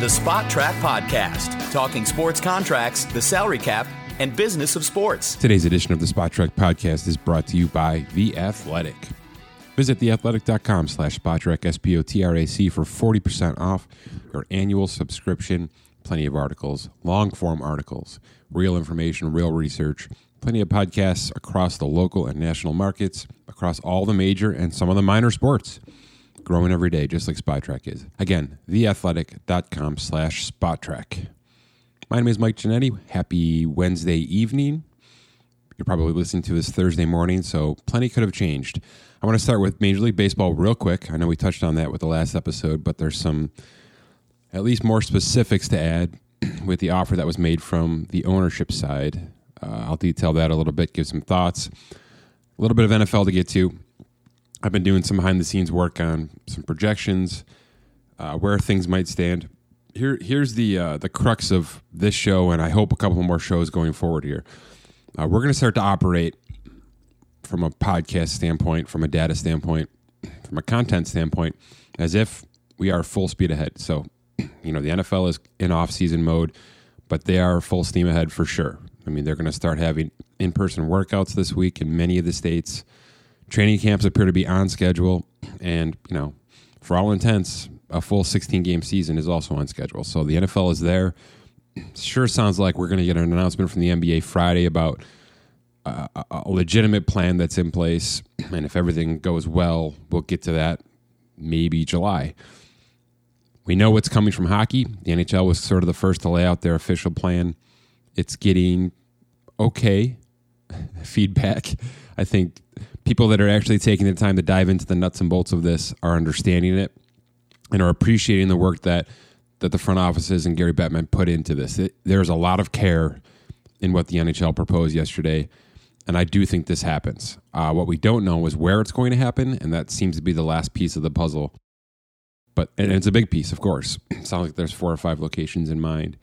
The Spotrac Podcast, talking sports contracts, the salary cap, and business of sports. Today's edition of the Spotrac Podcast is brought to you by The Athletic. Visit theathletic.com slash Spotrac, S-P-O-T-R-A-C for 40% off your annual subscription. Plenty of articles, long-form articles, real information, real research, plenty of podcasts across the local and national markets, across all the major and some of the minor sports. Growing every day, just like Spotrac is. Again, theathletic.com slash Spotrac. My name is Mike Ginnitti. Happy Wednesday evening. You're probably listening to this Thursday morning, so plenty could have changed. I want to start with Major League Baseball real quick. I know we touched on that with the last episode, but there's some at least more specifics to add with the offer that was made from the ownership side. Uh, I'll detail that a little bit, give some thoughts, a little bit of NFL to get to. I've been doing some behind the scenes work on some projections, uh, where things might stand. Here, here's the uh, the crux of this show, and I hope a couple more shows going forward here. Uh, we're going to start to operate from a podcast standpoint, from a data standpoint, from a content standpoint, as if we are full speed ahead. So, you know, the NFL is in off season mode, but they are full steam ahead for sure. I mean, they're going to start having in person workouts this week in many of the states. Training camps appear to be on schedule, and you know, for all intents, a full 16 game season is also on schedule. So the NFL is there. Sure sounds like we're going to get an announcement from the NBA Friday about a, a legitimate plan that's in place. And if everything goes well, we'll get to that maybe July. We know what's coming from hockey. The NHL was sort of the first to lay out their official plan. It's getting okay feedback. I think people that are actually taking the time to dive into the nuts and bolts of this are understanding it and are appreciating the work that that the front offices and Gary Bettman put into this. It, there's a lot of care in what the NHL proposed yesterday and I do think this happens. Uh, what we don't know is where it's going to happen, and that seems to be the last piece of the puzzle. But and it's a big piece, of course. It sounds like there's four or five locations in mind.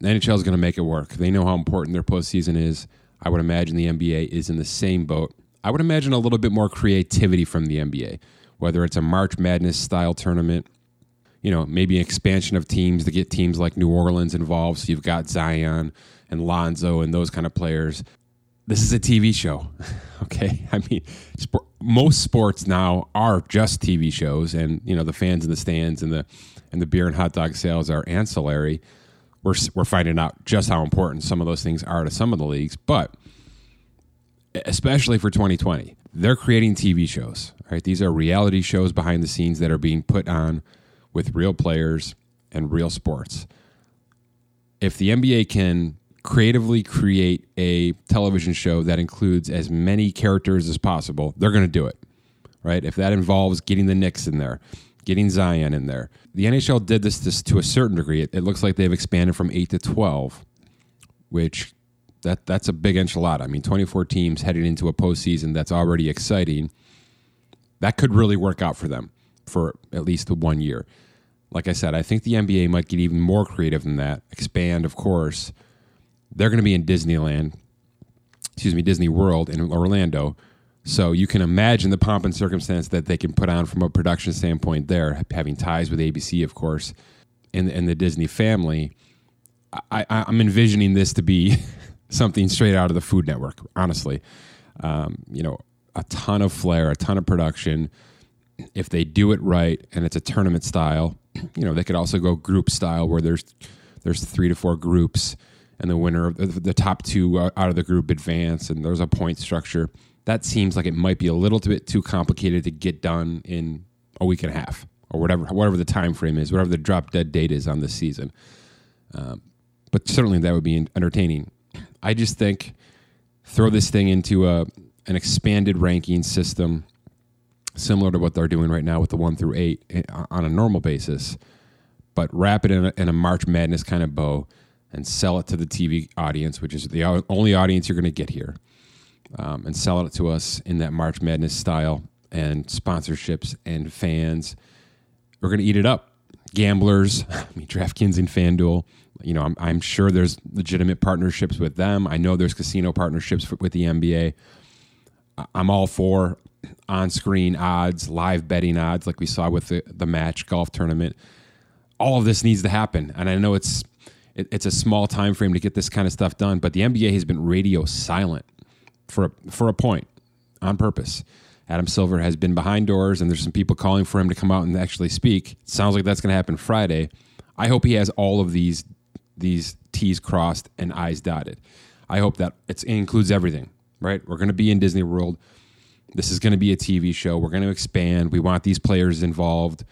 The NHL is going to make it work. They know how important their postseason is. I would imagine the NBA is in the same boat. I would imagine a little bit more creativity from the NBA, whether it's a March Madness style tournament, you know, maybe an expansion of teams to get teams like New Orleans involved. So you've got Zion and Lonzo and those kind of players this is a TV show. okay, I mean, most sports now are just TV shows, and you know the fans in the stands and the and the beer and hot dog sales are ancillary. We're we're finding out just how important some of those things are to some of the leagues, but especially for 2020, they're creating TV shows. Right, these are reality shows behind the scenes that are being put on with real players and real sports. If the NBA can creatively create a television show that includes as many characters as possible, they're going to do it, right? If that involves getting the Knicks in there, getting Zion in there. The NHL did this, this to a certain degree. It, it looks like they've expanded from 8 to 12, which that that's a big enchilada. I mean, 24 teams heading into a postseason that's already exciting. That could really work out for them for at least one year. Like I said, I think the NBA might get even more creative than that. Expand, of course, they're going to be in Disneyland, excuse me, Disney World in Orlando. So you can imagine the pomp and circumstance that they can put on from a production standpoint there, having ties with ABC, of course, and, and the Disney family. I, am envisioning this to be something straight out of the Food Network, honestly. Um, you know, a ton of flair, a ton of production. If they do it right and it's a tournament style, you know, they could also go group style where there's there's three to four groups and the winner of the, top two uh, out of the group advance, and there's a point structure. That seems like it might be a little bit too complicated to get done in a week and a half or whatever whatever the time frame is, whatever the drop dead date is on this season. Um, but certainly that would be entertaining. I just think throw this thing into a an expanded ranking system similar to what they're doing right now with the one through eight eh, on a normal basis, but wrap it in a, in a March Madness kind of bow and sell it to the TV audience, which is the only audience you're going to get here, um, and sell it to us in that March Madness style and sponsorships and fans. We're going to eat it up. Gamblers, I mean, DraftKings and FanDuel. You know, I'm, I'm sure there's legitimate partnerships with them. I know there's casino partnerships with the NBA. I'm all for on screen odds, live betting odds, like we saw with the, the match golf tournament all of this needs to happen. And I know it's it, it's a small time frame to get this kind of stuff done, but the NBA has been radio silent for for a point on purpose. Adam Silver has been behind doors, and there's some people calling for him to come out and actually speak. It sounds like that's going to happen Friday. I hope he has all of these these T's crossed and I's dotted. I hope that it includes everything. Right? We're going to be in Disney World. This is going to be a TV show. We're going to expand. We want these players involved.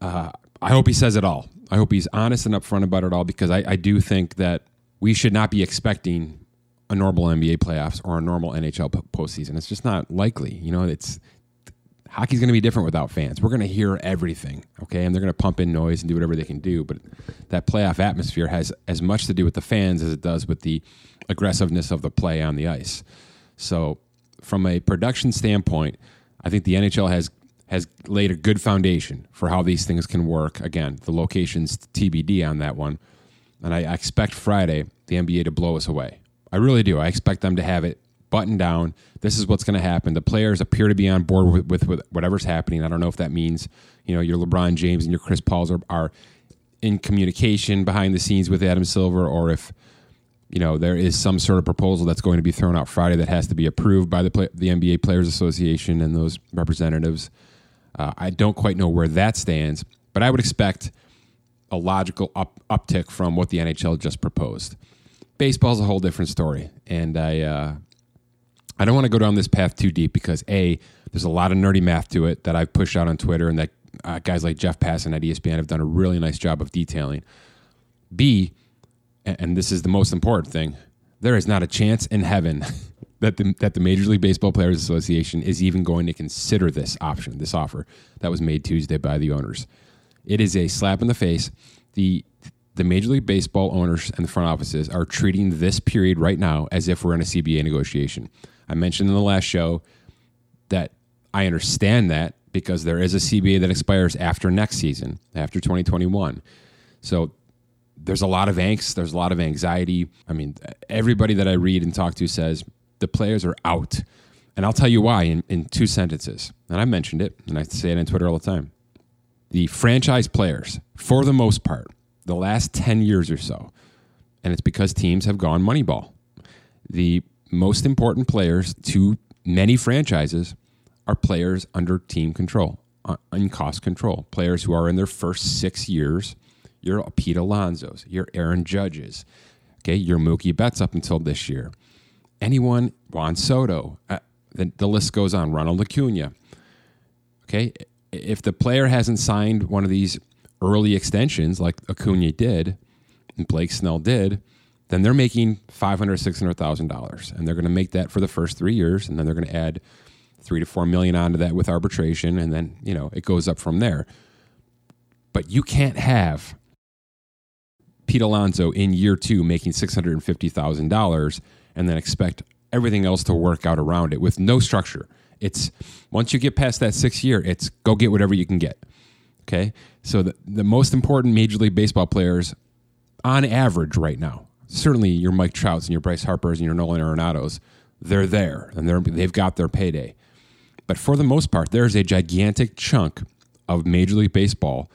Uh, I hope he says it all. I hope he's honest and upfront about it all because I, I do think that we should not be expecting a normal NBA playoffs or a normal NHL postseason. It's just not likely. You know, it's hockey's going to be different without fans. We're going to hear everything, okay? And they're going to pump in noise and do whatever they can do. But that playoff atmosphere has as much to do with the fans as it does with the aggressiveness of the play on the ice. So, from a production standpoint, I think the NHL has has laid a good foundation for how these things can work. Again, the location's TBD on that one. And I, expect Friday the NBA to blow us away. I really do. I expect them to have it buttoned down. This is what's going to happen. The players appear to be on board with, with, with, whatever's happening. I don't know if that means, you know, your LeBron James and your Chris Pauls are, are in communication behind the scenes with Adam Silver or if, you know, there is some sort of proposal that's going to be thrown out Friday that has to be approved by the, play, the NBA Players Association and those representatives. Uh, I don't quite know where that stands, but I would expect a logical up, uptick from what the NHL just proposed. Baseball's a whole different story, and I uh, I don't want to go down this path too deep because a there's a lot of nerdy math to it that I've pushed out on Twitter, and that uh, guys like Jeff Passan at ESPN have done a really nice job of detailing. B, and this is the most important thing, there is not a chance in heaven that the, that the Major League Baseball Players Association is even going to consider this option, this offer that was made Tuesday by the owners. It is a slap in the face. The the Major League Baseball owners and the front offices are treating this period right now as if we're in a CBA negotiation. I mentioned in the last show that I understand that because there is a CBA that expires after next season, after 2021. So there's a lot of angst, there's a lot of anxiety. I mean, everybody that I read and talk to says the players are out. And I'll tell you why in, in two sentences. And I mentioned it, and I say it on Twitter all the time. The franchise players, for the most part, the last 10 years or so, and it's because teams have gone moneyball. The most important players to many franchises are players under team control, uh, in cost control. Players who are in their first six years. Your Pete Alonso's, your Aaron Judges, okay, your Mookie Betts up until this year anyone, Juan Soto, uh, the, the list goes on, Ronald Acuna. Okay, if the player hasn't signed one of these early extensions like Acuna did and Blake Snell did, then they're making five hundred, six hundred thousand dollars, and they're going to make that for the first three years, and then they're going to add three to four million onto that with arbitration, and then you know it goes up from there. But you can't have Pete Alonso in year two making six hundred and fifty thousand dollars and then expect everything else to work out around it with no structure. It's once you get past that sixth year, it's go get whatever you can get. Okay. So the, the most important Major League Baseball players on average right now, certainly your Mike Trouts and your Bryce Harpers and your Nolan Arenados, they're there and they're, they've got their payday. But for the most part, there's a gigantic chunk of Major League Baseball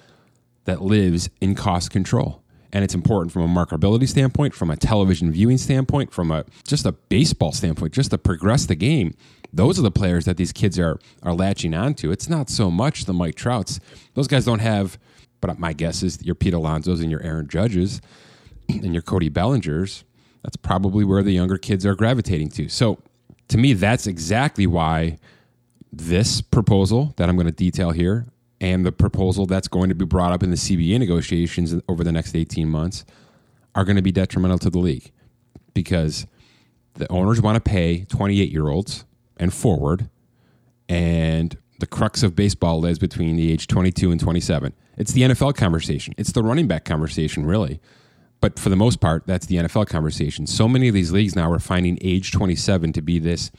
that lives in cost control and it's important from a marketability standpoint, from a television viewing standpoint, from a just a baseball standpoint, just to progress the game. Those are the players that these kids are are latching onto. It's not so much the Mike Trouts; those guys don't have. But my guess is your Pete Alonso's and your Aaron Judges and your Cody Bellingers. That's probably where the younger kids are gravitating to. So, to me, that's exactly why this proposal that I'm going to detail here and the proposal that's going to be brought up in the CBA negotiations over the next 18 months are going to be detrimental to the league because the owners want to pay 28 year olds and forward, and the crux of baseball lives between the age 22 and 27. It's the NFL conversation, it's the running back conversation, really. But for the most part, that's the NFL conversation. So many of these leagues now are finding age 27 to be this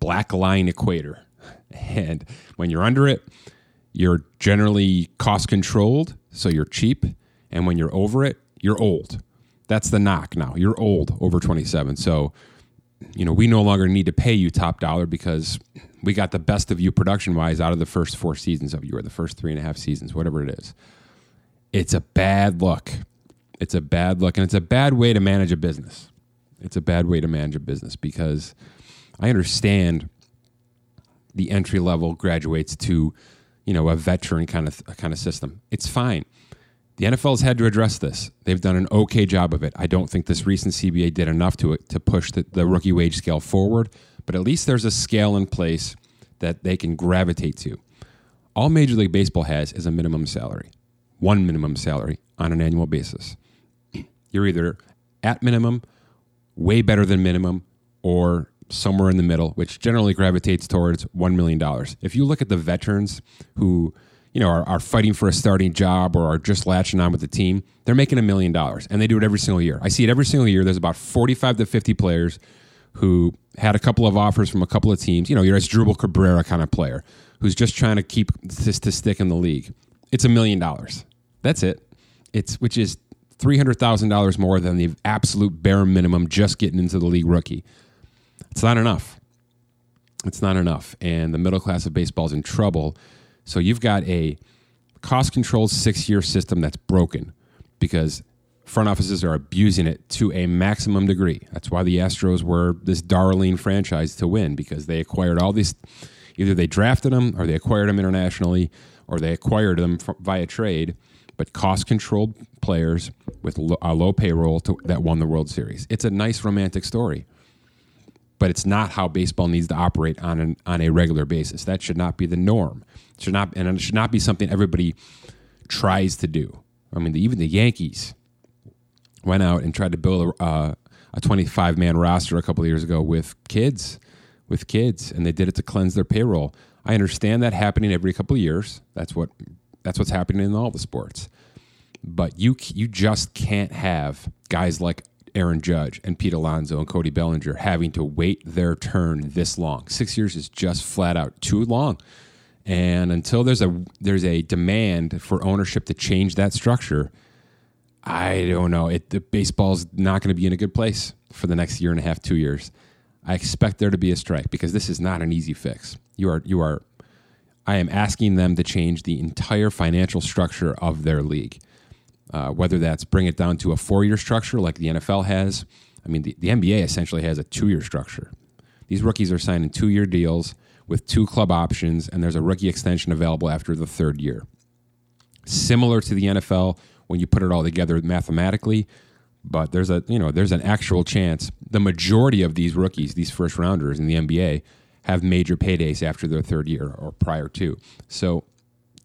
black line equator. And when you're under it, you're generally cost controlled, so you're cheap. And when you're over it, you're old. That's the knock now. You're old over 27. So, you know, we no longer need to pay you top dollar because we got the best of you production wise out of the first four seasons of you or the first three and a half seasons, whatever it is. it's a bad look. It's a bad look, and it's a bad way to manage a business. It's a bad way to manage a business because I understand the entry level graduates to, you know, a veteran kind of kind of system. It's fine. The NFL has had to address this. They've done an okay job of it. I don't think this recent CBA did enough to to push the, the rookie wage scale forward, but at least there's a scale in place that they can gravitate to. All Major League Baseball has is a minimum salary, one minimum salary on an annual basis. You're either at minimum, way better than minimum, or somewhere in the middle, which generally gravitates towards $1 million. If you look at the veterans who you know, are, are fighting for a starting job or are just latching on with the team, they're making a million dollars and they do it every single year. I see it every single year. There's about 45 to 50 players who had a couple of offers from a couple of teams. You know, you're a Asdrubal Cabrera kind of player who's just trying to keep this to stick in the league. It's a million dollars. That's it. It's which is three hundred thousand dollars more than the absolute bare minimum just getting into the league rookie. It's not enough. It's not enough, and the middle class of baseball is in trouble so you've got a cost controlled six year system that's broken because front offices are abusing it to a maximum degree. That's why the Astros were this darling franchise to win because they acquired all these. Either they drafted them, or they acquired them internationally, or they acquired them via trade. But cost controlled players with a low payroll to, that won the World Series. It's a nice romantic story but it's not how baseball needs to operate on an, on a regular basis. That should not be the norm. It should not, and it should not be something everybody tries to do. I mean, the, even the Yankees went out and tried to build a, uh, a 25 man roster a couple of years ago with kids, with kids, and they did it to cleanse their payroll. I understand that happening every couple of years. That's what that's what's happening in all the sports. But you you just can't have guys like Aaron Judge and Pete Alonso and Cody Bellinger having to wait their turn this long. Six years is just flat out too long. And until there's a there's a demand for ownership to change that structure, I don't know. It the baseball's not going to be in a good place for the next year and a half, two years. I expect there to be a strike because this is not an easy fix. You are you are I am asking them to change the entire financial structure of their league uh, whether that's bring it down to a four year structure like the NFL has. I mean, the, the NBA essentially has a two year structure. These rookies are signing two year deals with two club options, and there's a rookie extension available after the third year. Similar to the NFL when you put it all together mathematically, but there's a you know there's an actual chance the majority of these rookies, these first rounders in the NBA, have major paydays after their third year or prior to. So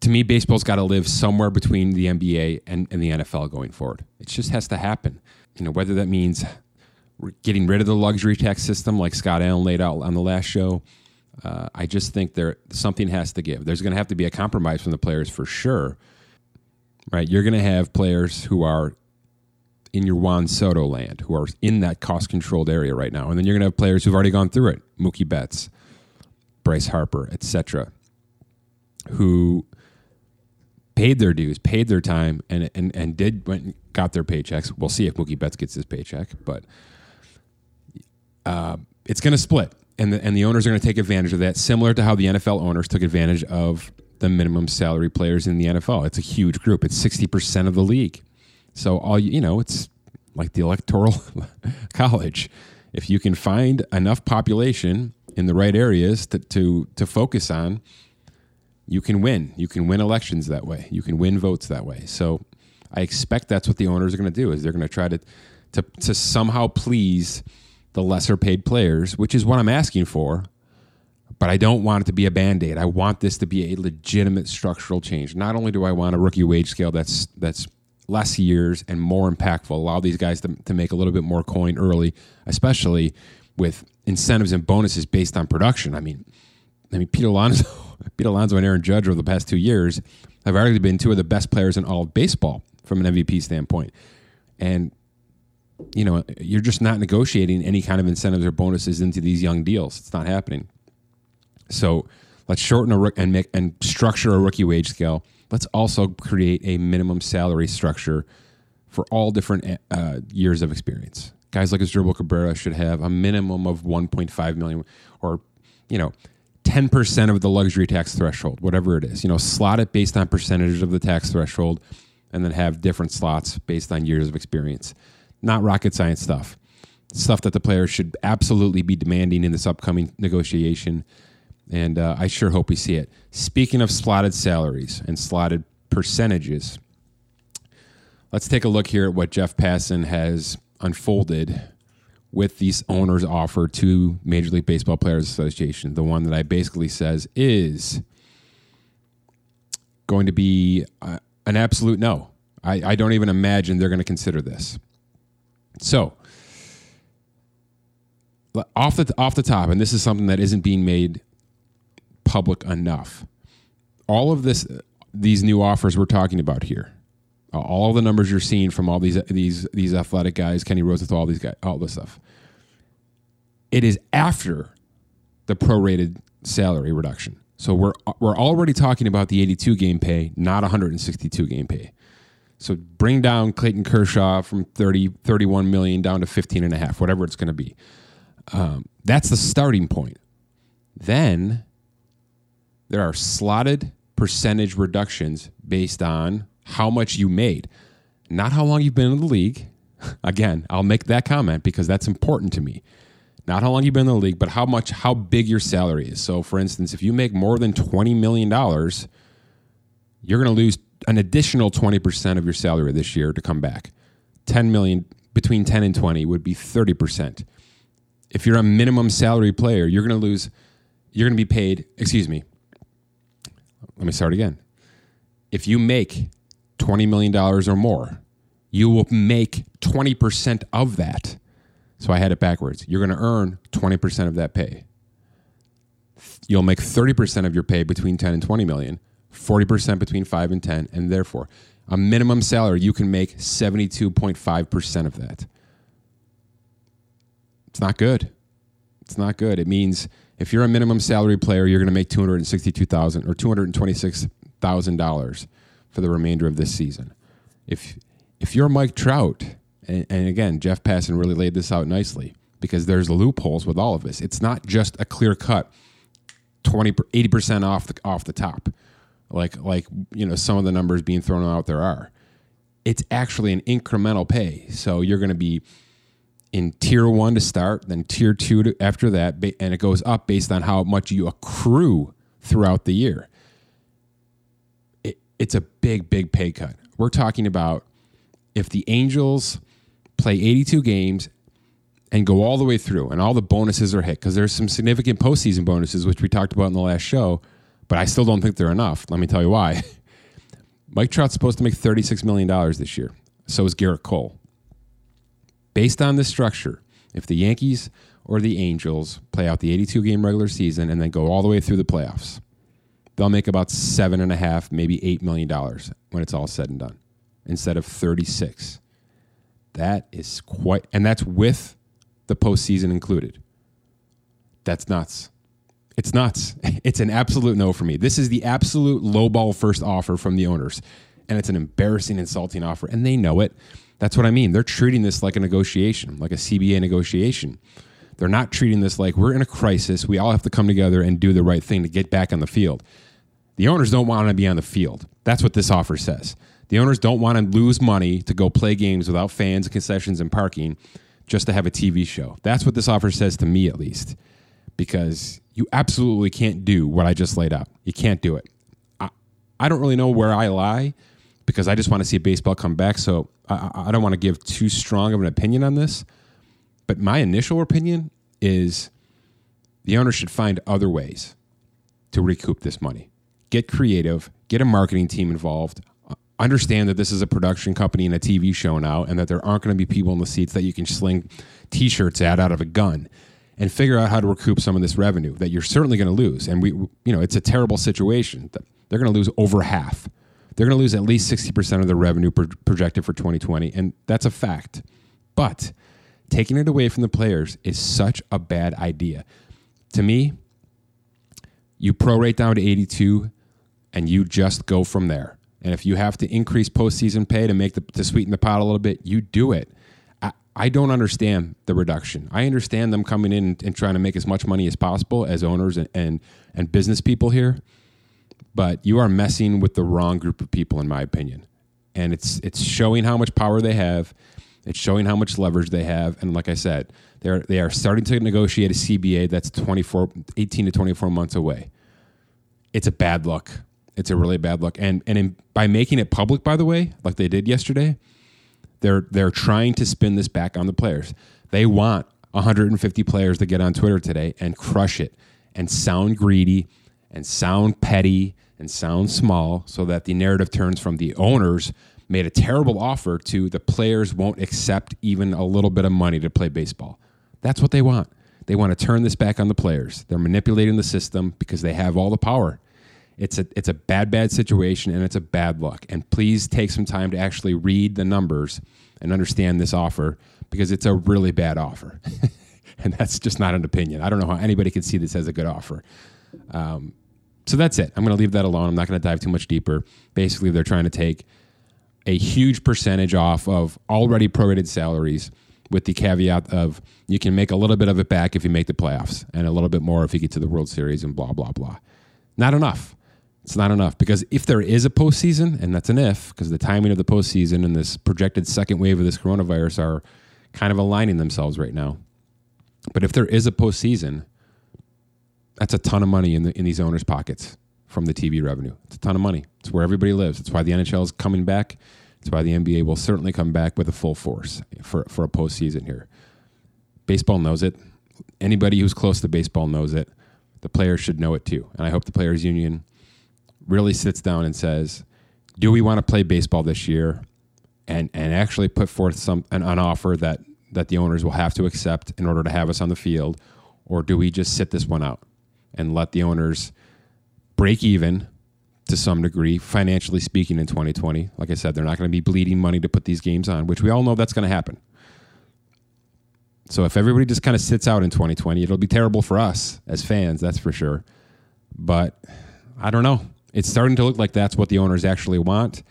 to me, baseball's got to live somewhere between the NBA and, and the NFL going forward. It just has to happen. You know, whether that means getting rid of the luxury tax system, like Scott Allen laid out on the last show. Uh, I just think there something has to give. There's going to have to be a compromise from the players for sure. Right? You're going to have players who are in your Juan Soto land, who are in that cost controlled area right now, and then you're going to have players who've already gone through it, Mookie Betts, Bryce Harper, etc., who paid their dues, paid their time, and and and did went got their paychecks. We'll see if Mookie Betts gets his paycheck, but uh, it's going to split, and the and the owners are going to take advantage of that, similar to how the NFL owners took advantage of the minimum salary players in the NFL. It's a huge group. It's sixty percent of the league. So all you know, it's like the electoral college. If you can find enough population in the right areas to to, to focus on you can win. You can win elections that way. You can win votes that way. So I expect that's what the owners are going to do is they're going to try to to to somehow please the lesser paid players, which is what I'm asking for. But I don't want it to be a band-aid. I want this to be a legitimate structural change. Not only do I want a rookie wage scale that's that's less years and more impactful, allow these guys to, to make a little bit more coin early, especially with incentives and bonuses based on production. I mean, I mean, Pete Alonso Pete Alonso and Aaron Judge over the past two years have arguably been two of the best players in all of baseball from an MVP standpoint. And you know, you're just not negotiating any kind of incentives or bonuses into these young deals. It's not happening. So let's shorten a and make and structure a rookie wage scale. Let's also create a minimum salary structure for all different uh, years of experience. Guys like Asdrubal Cabrera should have a minimum of 1.5 million, or you know, 10% of the luxury tax threshold, whatever it is. You know, slot it based on percentages of the tax threshold. and then have different slots based on years of experience. Not rocket science stuff. Stuff that the players should absolutely be demanding in this upcoming negotiation. And uh, I sure hope we see it. Speaking of slotted salaries and slotted percentages, let's take a look here at what Jeff Passan has unfolded with these owners' offer to Major League Baseball Players Association. The one that I basically says is going to be uh, an absolute no. I, I don't even imagine they're going to consider this. So, off the off the top, and this is something that isn't being made public enough. All of this, these new offers we're talking about here, all the numbers you're seeing from all these these these athletic guys, Kenny Rosenthal, all these guys, all this stuff. It is after the prorated salary reduction. So we're we're already talking about the 82 game pay, not 162 game pay. So bring down Clayton Kershaw from 30 31 million down to 15 and a half, whatever it's going to be. Um, that's the starting point. Then there are slotted percentage reductions based on how much you made, not how long you've been in the league. Again, I'll make that comment because that's important to me not how long you've been in the league, but how much, how big your salary is. So, for instance, if you make more than $20 million, you're going to lose an additional 20% of your salary this year to come back. 10 million, between 10 and 20 would be 30%. If you're a minimum salary player, you're going to lose, you're going to be paid, excuse me, let me start again. If you make $20 million or more, you will make 20% of that so I had it backwards. You're going to earn 20% of that pay. You'll make 30% of your pay between 10 and 20 million, 40% between 5 and 10, and therefore a minimum salary you can make 72.5% of that. It's not good. It's not good. It means if you're a minimum salary player, you're going to make 262,000 or $226,000 for the remainder of this season. If if you're Mike Trout and, and again, Jeff Passan really laid this out nicely because there's loopholes with all of this. It's not just a clear cut 20 80% off the off the top. Like like you know some of the numbers being thrown out there are. It's actually an incremental pay. So you're going to be in tier 1 to start, then tier 2 to, after that and it goes up based on how much you accrue throughout the year. It, it's a big big pay cut. We're talking about if the Angels play 82 games and go all the way through, and all the bonuses are hit because there's some significant postseason bonuses, which we talked about in the last show, but I still don't think they're enough. Let me tell you why. Mike Trout's supposed to make $36 million this year. So is Gerrit Cole. Based on this structure, if the Yankees or the Angels play out the 82 game regular season and then go all the way through the playoffs, they'll make about seven and a half, maybe eight million dollars when it's all said and done, instead of 36. That is quite, and that's with the postseason included. That's nuts. It's nuts. It's an absolute no for me. This is the absolute lowball first offer from the owners, and it's an embarrassing, insulting offer, and they know it. That's what I mean. They're treating this like a negotiation, like a CBA negotiation. They're not treating this like we're in a crisis. We all have to come together and do the right thing to get back on the field. The owners don't want to be on the field. That's what this offer says. The owners don't want to lose money to go play games without fans, concessions, and parking just to have a TV show. That's what this offer says to me, at least, because you absolutely can't do what I just laid out. You can't do it. I, I don't really know where I lie because I just want to see baseball come back. So I, I don't want to give too strong of an opinion on this. But my initial opinion is the owner should find other ways to recoup this money. Get creative, get a marketing team involved uh, understand that this is a production company and a TV show now, and that there aren't going to be people in the seats that you can sling T-shirts at out of a gun, and figure out how to recoup some of this revenue that you're certainly going to lose. And we, you know, it's a terrible situation. They're going to lose over half. They're going to lose at least sixty percent of their revenue pro- projected for 2020, and that's a fact. But taking it away from the players is such a bad idea. To me, you prorate down to 82 and you just go from there. And if you have to increase postseason pay to make the to sweeten the pot a little bit, you do it. I, don't understand the reduction. I understand them coming in and, and trying to make as much money as possible as owners and, and, and business people here, but you are messing with the wrong group of people, in my opinion. and it's it's showing how much power they have. It's showing how much leverage they have, and like I said, they're they are starting to negotiate a CBA that's 24, 18 to twenty four months away. It's a bad look. It's a really bad look, and and in, by making it public, by the way, like they did yesterday, they're they're trying to spin this back on the players. They want 150 players to get on Twitter today and crush it and sound greedy and sound petty and sound small so that the narrative turns from the owners made a terrible offer to the players won't accept even a little bit of money to play baseball. That's what they want. They want to turn this back on the players. They're manipulating the system because they have all the power. It's a it's a bad bad situation and it's a bad luck. And please take some time to actually read the numbers and understand this offer because it's a really bad offer. and that's just not an opinion. I don't know how anybody can see this as a good offer. Um, so that's it. I'm going to leave that alone. I'm not going to dive too much deeper. Basically, they're trying to take a huge percentage off of already prorated salaries with the caveat of you can make a little bit of it back if you make the playoffs and a little bit more if you get to the World Series and blah, blah, blah. Not enough. It's not enough because if there is a postseason, and that's an if, because the timing of the postseason and this projected second wave of this coronavirus are kind of aligning themselves right now. But if there is a postseason, that's a ton of money in the in these owners' pockets from the TV revenue. It's a ton of money. It's where everybody lives. It's why the NHL is coming back. It's why the NBA will certainly come back with a full force for for a postseason here. Baseball knows it. Anybody who's close to baseball knows it. The players should know it too. And I hope the players union really sits down and says, "Do we want to play baseball this year?" and and actually put forth some an, an offer that that the owners will have to accept in order to have us on the field, or do we just sit this one out? and let the owners break even to some degree, financially speaking, in 2020. Like I said, they're not going to be bleeding money to put these games on, which we all know that's going to happen. So if everybody just kind of sits out in 2020, it'll be terrible for us as fans, that's for sure. But I don't know. It's starting to look like that's what the owners actually want.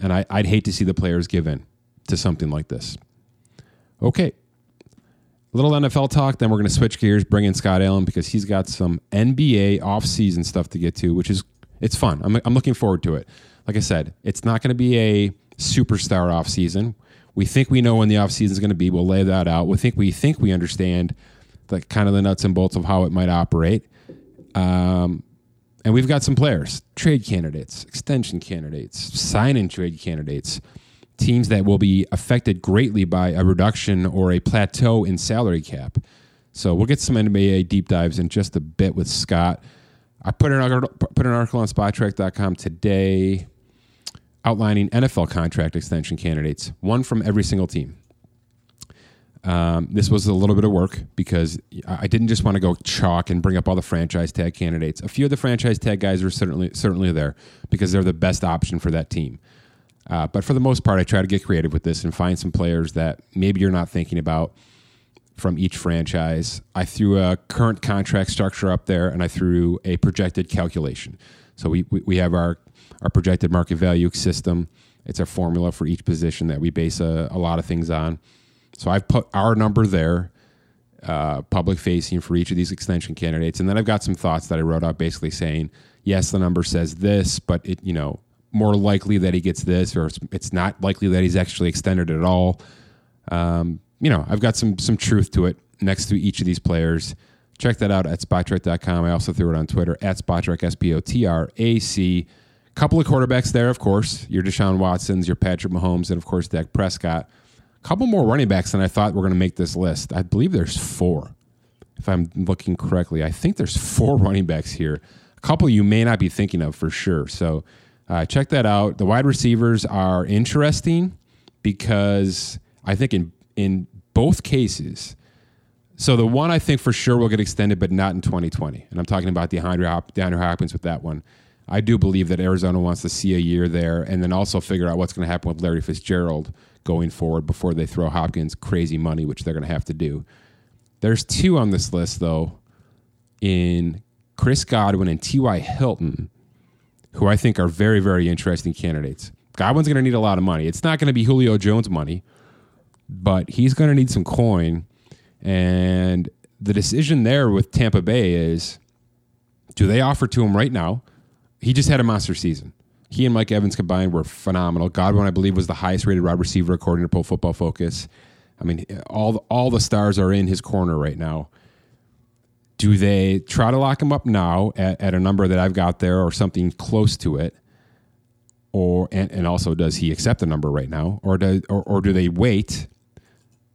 And I, would hate to see the players give in to something like this. Okay little NFL talk. Then we're going to switch gears, bring in Scott Allen because he's got some NBA offseason stuff to get to, which is it's fun. I'm, I'm looking forward to it. Like I said, it's not going to be a superstar offseason. We think we know when the offseason is going to be. We'll lay that out. We think we think we understand the kind of the nuts and bolts of how it might operate. Um, and we've got some players, trade candidates, extension candidates, sign in trade candidates teams that will be affected greatly by a reduction or a plateau in salary cap. So we'll get some NBA deep dives in just a bit with Scott. I put an, put an article on spotrac.com today outlining NFL contract extension candidates, one from every single team. Um, this was a little bit of work because I didn't just want to go chalk and bring up all the franchise tag candidates. A few of the franchise tag guys are certainly certainly there because they're the best option for that team. Uh, but for the most part, I try to get creative with this and find some players that maybe you're not thinking about from each franchise. I threw a current contract structure up there and I threw a projected calculation. So we, we, we have our, our projected market value system. It's a formula for each position that we base a, a lot of things on. So I've put our number there, uh, public facing for each of these extension candidates. And then I've got some thoughts that I wrote out basically saying, yes, the number says this, but it, you know, more likely that he gets this, or it's not likely that he's actually extended at all. Um, you know, I've got some some truth to it next to each of these players. Check that out at spotrac.com. I also threw it on Twitter at spotrac, S P O T R A C. Couple of quarterbacks there, of course. Your Deshaun Watsons, your Patrick Mahomes, and of course Dak Prescott. Couple more running backs than I thought were going to make this list. I believe there's four, if I'm looking correctly. I think there's four running backs here. A couple you may not be thinking of for sure. So uh, check that out. The wide receivers are interesting because I think in in both cases. So the one I think for sure will get extended, but not in 2020. And I'm talking about DeAndre, Hop- DeAndre Hopkins with that one. I do believe that Arizona wants to see a year there and then also figure out what's going to happen with Larry Fitzgerald going forward before they throw Hopkins crazy money, which they're going to have to do. There's two on this list, though, in Chris Godwin and T.Y. Hilton who I think are very, very interesting candidates. Godwin's going to need a lot of money. It's not going to be Julio Jones money, but he's going to need some coin. And the decision there with Tampa Bay is do they offer to him right now? He just had a monster season. He and Mike Evans combined were phenomenal. Godwin, I believe, was the highest rated wide receiver according to Pro Football Focus. I mean, all the, all the stars are in his corner right now. Do they try to lock him up now at, at a number that I've got there or something close to it? Or and, and also does he accept the number right now? Or do or, or do they wait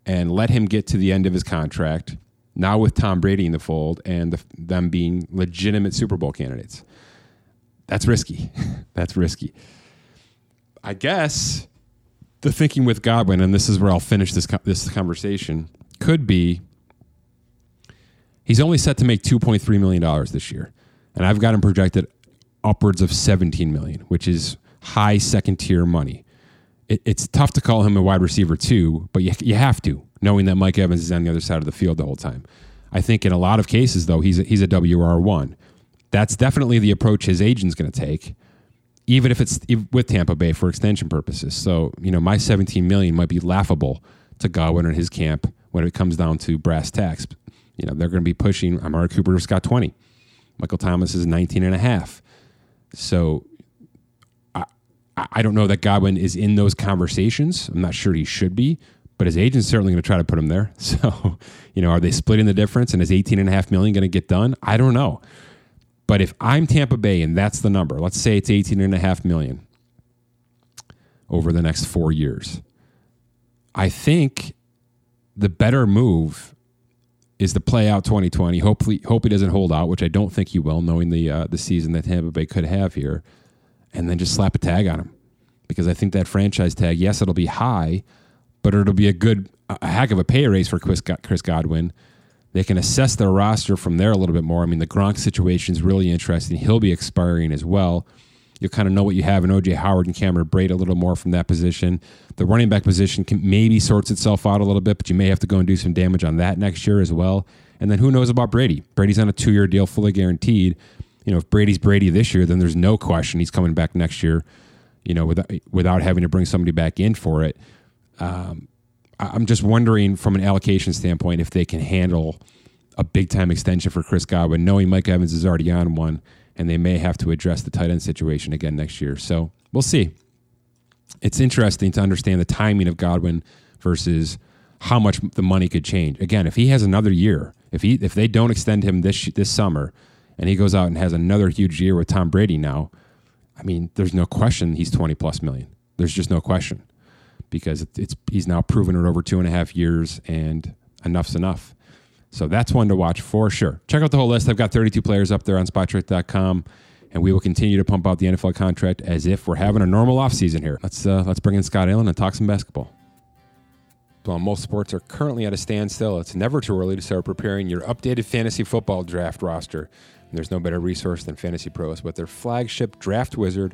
and let him get to the end of his contract now with Tom Brady in the fold and the, them being legitimate Super Bowl candidates? That's risky. That's risky. I guess the thinking with Godwin, and this is where I'll finish this this conversation, could be he's only set to make two point three million dollars this year, and I've got him projected upwards of seventeen million, which is high second tier money. It, it's tough to call him a wide receiver too, but you you have to, knowing that Mike Evans is on the other side of the field the whole time. I think in a lot of cases though, he's a, he's a WR one. That's definitely the approach his agent's going to take even if it's with Tampa Bay for extension purposes. So, you know, my 17 million might be laughable to Godwin and his camp when it comes down to brass tacks. You know, they're going to be pushing Amari Cooper's got 20. Michael Thomas is 19 and a half. So I, I don't know that Godwin is in those conversations. I'm not sure he should be, but his agent's certainly going to try to put him there. So, you know, are they splitting the difference and is 18 and a half million going to get done? I don't know. But if I'm Tampa Bay and that's the number, let's say it's 18 and a half million over the next four years, I think the better move is to play out 2020. Hopefully, hope he doesn't hold out, which I don't think he will, knowing the uh, the season that Tampa Bay could have here, and then just slap a tag on him, because I think that franchise tag, yes, it'll be high, but it'll be a good, a heck of a pay raise for Chris, Chris Godwin they can assess their roster from there a little bit more. I mean, the Gronk situation is really interesting. He'll be expiring as well. You'll kind of know what you have in OJ Howard and Cameron Brate a little more from that position. The running back position can maybe sorts itself out a little bit, but you may have to go and do some damage on that next year as well. And then who knows about Brady? Brady's on a two year deal, fully guaranteed. You know, if Brady's Brady this year, then there's no question he's coming back next year. You know, without without having to bring somebody back in for it. Um, I'm just wondering from an allocation standpoint if they can handle a big time extension for Chris Godwin, knowing Mike Evans is already on one, and they may have to address the tight end situation again next year. So we'll see. It's interesting to understand the timing of Godwin versus how much the money could change. Again, if he has another year, if he if they don't extend him this this summer, and he goes out and has another huge year with Tom Brady now, I mean, there's no question he's 20 plus million. There's just no question because it's he's now proven it over two and a half years, and enough's enough. So that's one to watch for sure. Check out the whole list. I've got 32 players up there on Spotrac.com, and we will continue to pump out the NFL contract as if we're having a normal offseason here. Let's uh, let's bring in Scott Allen and talk some basketball. While most sports are currently at a standstill, it's never too early to start preparing your updated fantasy football draft roster. And there's no better resource than Fantasy Pros with their flagship Draft Wizard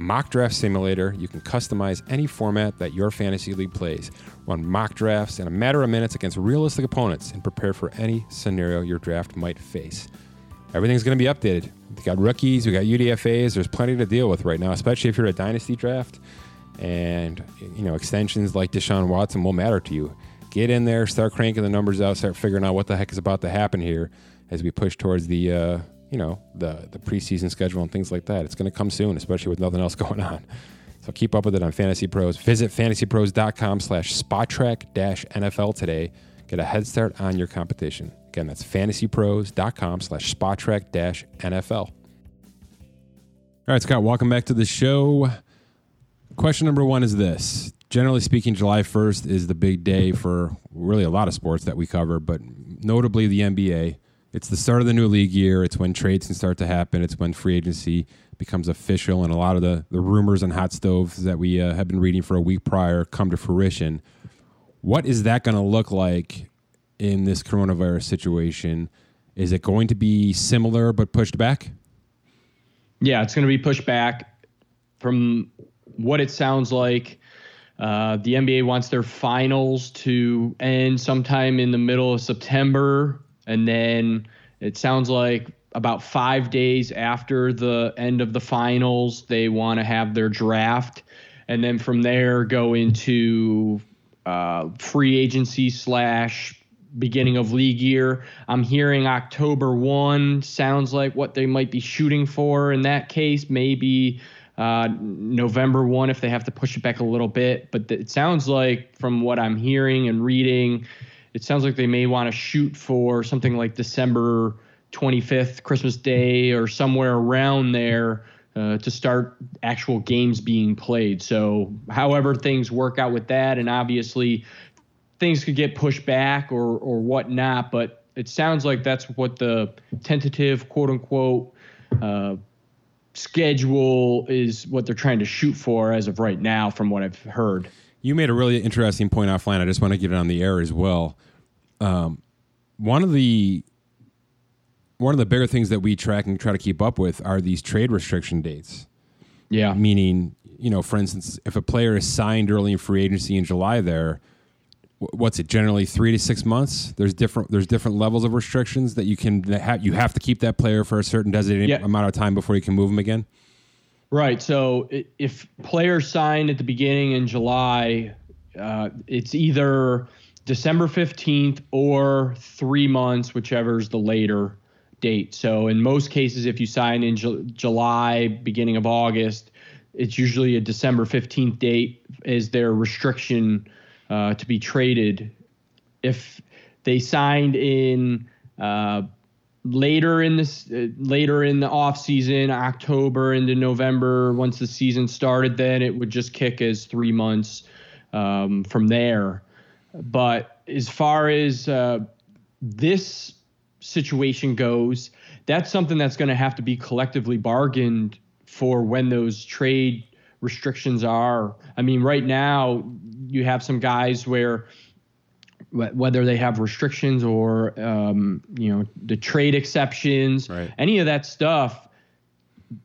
Mock Draft Simulator, you can customize any format that your fantasy league plays. Run mock drafts in a matter of minutes against realistic opponents and prepare for any scenario your draft might face. Everything's going to be updated. We got rookies, we got UDFAs. There's plenty to deal with right now, especially if you're a dynasty draft. And you know extensions like Deshaun Watson will matter to you. Get in there, start cranking the numbers out, start figuring out what the heck is about to happen here as we push towards the uh, you know the the preseason schedule and things like that. It's going to come soon, especially with nothing else going on. So keep up with it on Fantasy Pros. Visit fantasypros.com slash spotrac dash NFL today. Get a head start on your competition. Again, that's fantasypros.com slash spotrac dash NFL. All right, Scott, welcome back to the show. Question number one is this. Generally speaking, July 1st is the big day for really a lot of sports that we cover, but notably the NBA it's the start of the new league year. It's when trades can start to happen. It's when free agency becomes official, and a lot of the, the rumors and hot stoves that we uh, have been reading for a week prior come to fruition. What is that going to look like in this coronavirus situation? Is it going to be similar but pushed back? Yeah, it's going to be pushed back. From what it sounds like, uh, the NBA wants their finals to end sometime in the middle of September and then it sounds like about five days after the end of the finals, they want to have their draft. And then from there, go into uh, free agency slash beginning of league year. I'm hearing October 1 sounds like what they might be shooting for in that case. Maybe uh, November 1 if they have to push it back a little bit. But it sounds like, from what I'm hearing and reading, it sounds like they may want to shoot for something like December 25th, Christmas Day, or somewhere around there. Uh, to start actual games being played. So, however things work out with that, and obviously things could get pushed back or or whatnot, but it sounds like that's what the tentative quote unquote uh, schedule is what they're trying to shoot for as of right now, from what I've heard. You made a really interesting point offline. I just want to get it on the air as well. Um, one of the one of the bigger things that we track and try to keep up with are these trade restriction dates. Yeah. Meaning, you know, for instance, if a player is signed early in free agency in July, there, what's it generally three to six months? There's different there's different levels of restrictions that you can have. You have to keep that player for a certain designated yeah. amount of time before you can move them again. Right. So if players signed at the beginning in July, uh, it's either December 15th or three months, whichever is the later date. So in most cases, if you sign in Ju- July, beginning of August, it's usually a December 15th date is their restriction uh, to be traded. If they signed in uh, later in this uh, later in the off season, October into November, once the season started, then it would just kick as three months um, from there. But as far as uh, this situation goes, that's something that's going to have to be collectively bargained for when those trade restrictions are. I mean, right now you have some guys where whether they have restrictions or um, you know the trade exceptions, right. any of that stuff.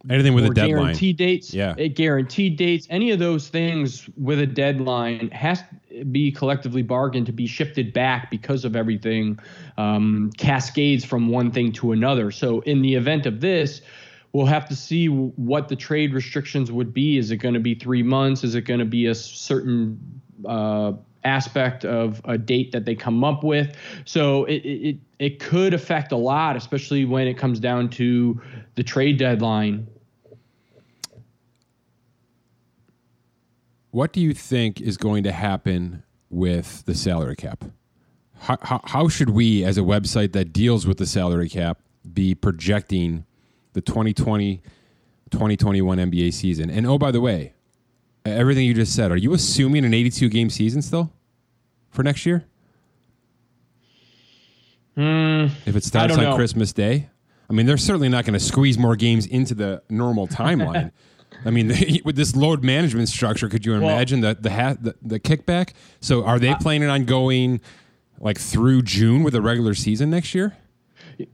Anything with a deadline, guaranteed dates, yeah, guaranteed dates, any of those things with a deadline has to be collectively bargained to be shifted back because of everything um, cascades from one thing to another. So in the event of this, we'll have to see what the trade restrictions would be. Is it going to be three months? Is it going to be a certain uh, aspect of a date that they come up with? So it, it it could affect a lot, especially when it comes down to the trade deadline. What do you think is going to happen with the salary cap? How, how, how should we, as a website that deals with the salary cap, be projecting the 2020 2021 NBA season. And oh, by the way, everything you just said, are you assuming an 82 game season still for next year? Mm, if it starts on know. Christmas Day? I mean, they're certainly not going to squeeze more games into the normal timeline. I mean, with this load management structure, could you imagine well, the the, ha- the, the kickback? So, are they uh, planning on going like through June with a regular season next year?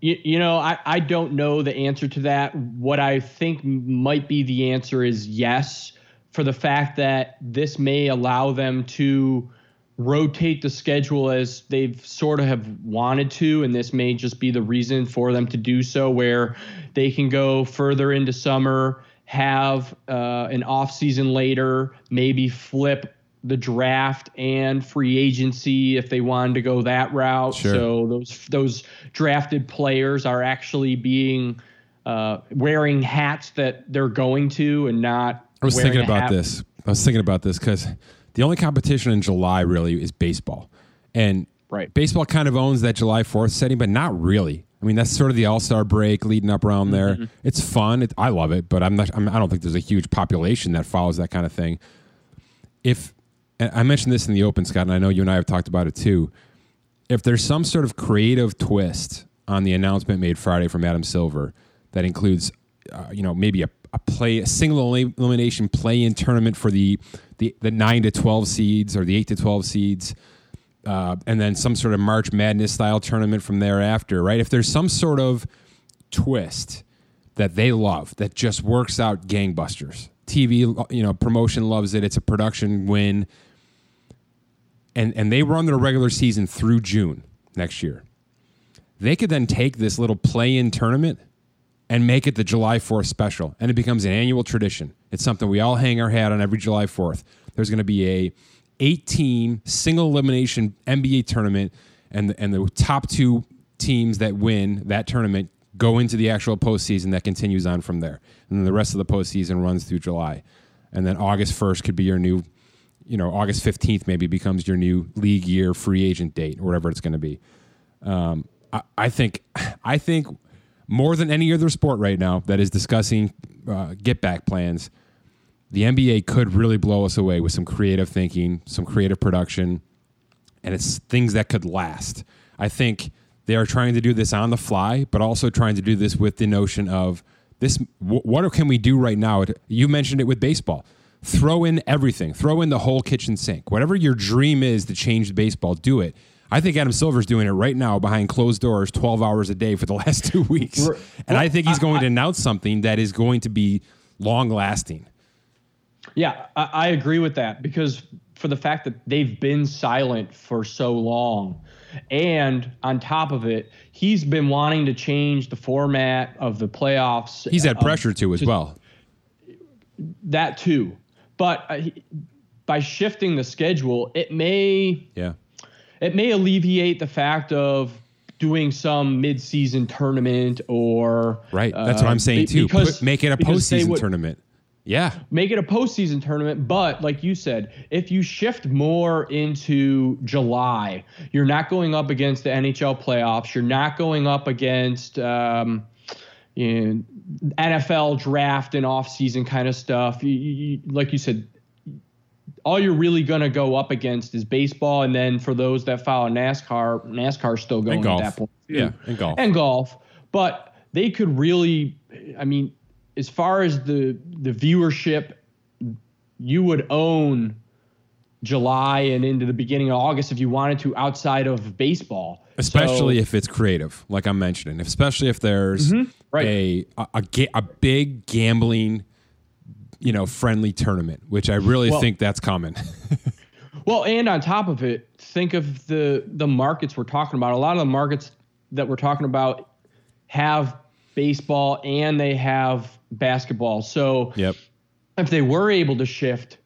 You, you know, I, I don't know the answer to that. What I think might be the answer is yes, for the fact that this may allow them to rotate the schedule as they've sort of have wanted to and this may just be the reason for them to do so where they can go further into summer have uh, an off season later maybe flip the draft and free agency if they wanted to go that route. Sure. So those those drafted players are actually being uh, wearing hats that they're going to and not. I was thinking about this. I was thinking about this because the only competition in July really is baseball, and right. baseball kind of owns that July Fourth setting, but not really. I mean, that's sort of the All Star break leading up around there. Mm-hmm. It's fun. It, I love it, but I'm not. I'm, I don't think there's a huge population that follows that kind of thing. If I mentioned this in the open, Scott, and I know you and I have talked about it too. If there's some sort of creative twist on the announcement made Friday from Adam Silver that includes, uh, you know, maybe a, a play, a single elimination play-in tournament for the, the the nine to twelve seeds or the eight to twelve seeds, uh, and then some sort of March Madness style tournament from thereafter, right? If there's some sort of twist that they love that just works out gangbusters, TV, you know, promotion loves it. It's a production win and and they run their regular season through June next year. They could then take this little play-in tournament and make it the July 4th special, and it becomes an annual tradition. It's something we all hang our hat on every July 4th. There's going to be a eight-team single elimination NBA tournament, and the, and the top two teams that win that tournament go into the actual postseason that continues on from there. And then the rest of the postseason runs through July. And then August 1st could be your new, you know, August 15th maybe becomes your new league year free agent date or whatever it's going to be. Um, I, I, think, I think more than any other sport right now that is discussing uh, get back plans, the NBA could really blow us away with some creative thinking, some creative production, and it's things that could last. I think they are trying to do this on the fly, but also trying to do this with the notion of this what can we do right now? You mentioned it with baseball. Throw in everything. Throw in the whole kitchen sink. Whatever your dream is to change baseball, do it. I think Adam Silver's doing it right now behind closed doors, 12 hours a day for the last two weeks. And I think he's going to announce something that is going to be long lasting. Yeah, I, I agree with that because for the fact that they've been silent for so long. And on top of it, he's been wanting to change the format of the playoffs. He's had um, pressure too, as to, well. That too, but uh, by shifting the schedule, it may yeah, it may alleviate the fact of doing some mid-season tournament or right. That's uh, what I'm saying too. Because, Put, make it a postseason would, tournament. Yeah. Make it a postseason tournament. But like you said, if you shift more into July, you're not going up against the NHL playoffs. You're not going up against um, you know, NFL draft and offseason kind of stuff. You, you, like you said, all you're really going to go up against is baseball. And then for those that follow NASCAR, NASCAR's still going at that point. Yeah, and golf. And golf. But they could really, I mean, as far as the the viewership, you would own July and into the beginning of August if you wanted to outside of baseball. Especially so, if it's creative, like I'm mentioning. Especially if there's mm-hmm, right. a, a, a a big gambling, you know, friendly tournament, which I really well, think that's coming. well, and on top of it, think of the the markets we're talking about. A lot of the markets that we're talking about have baseball and they have basketball. So yep. if they were able to shift,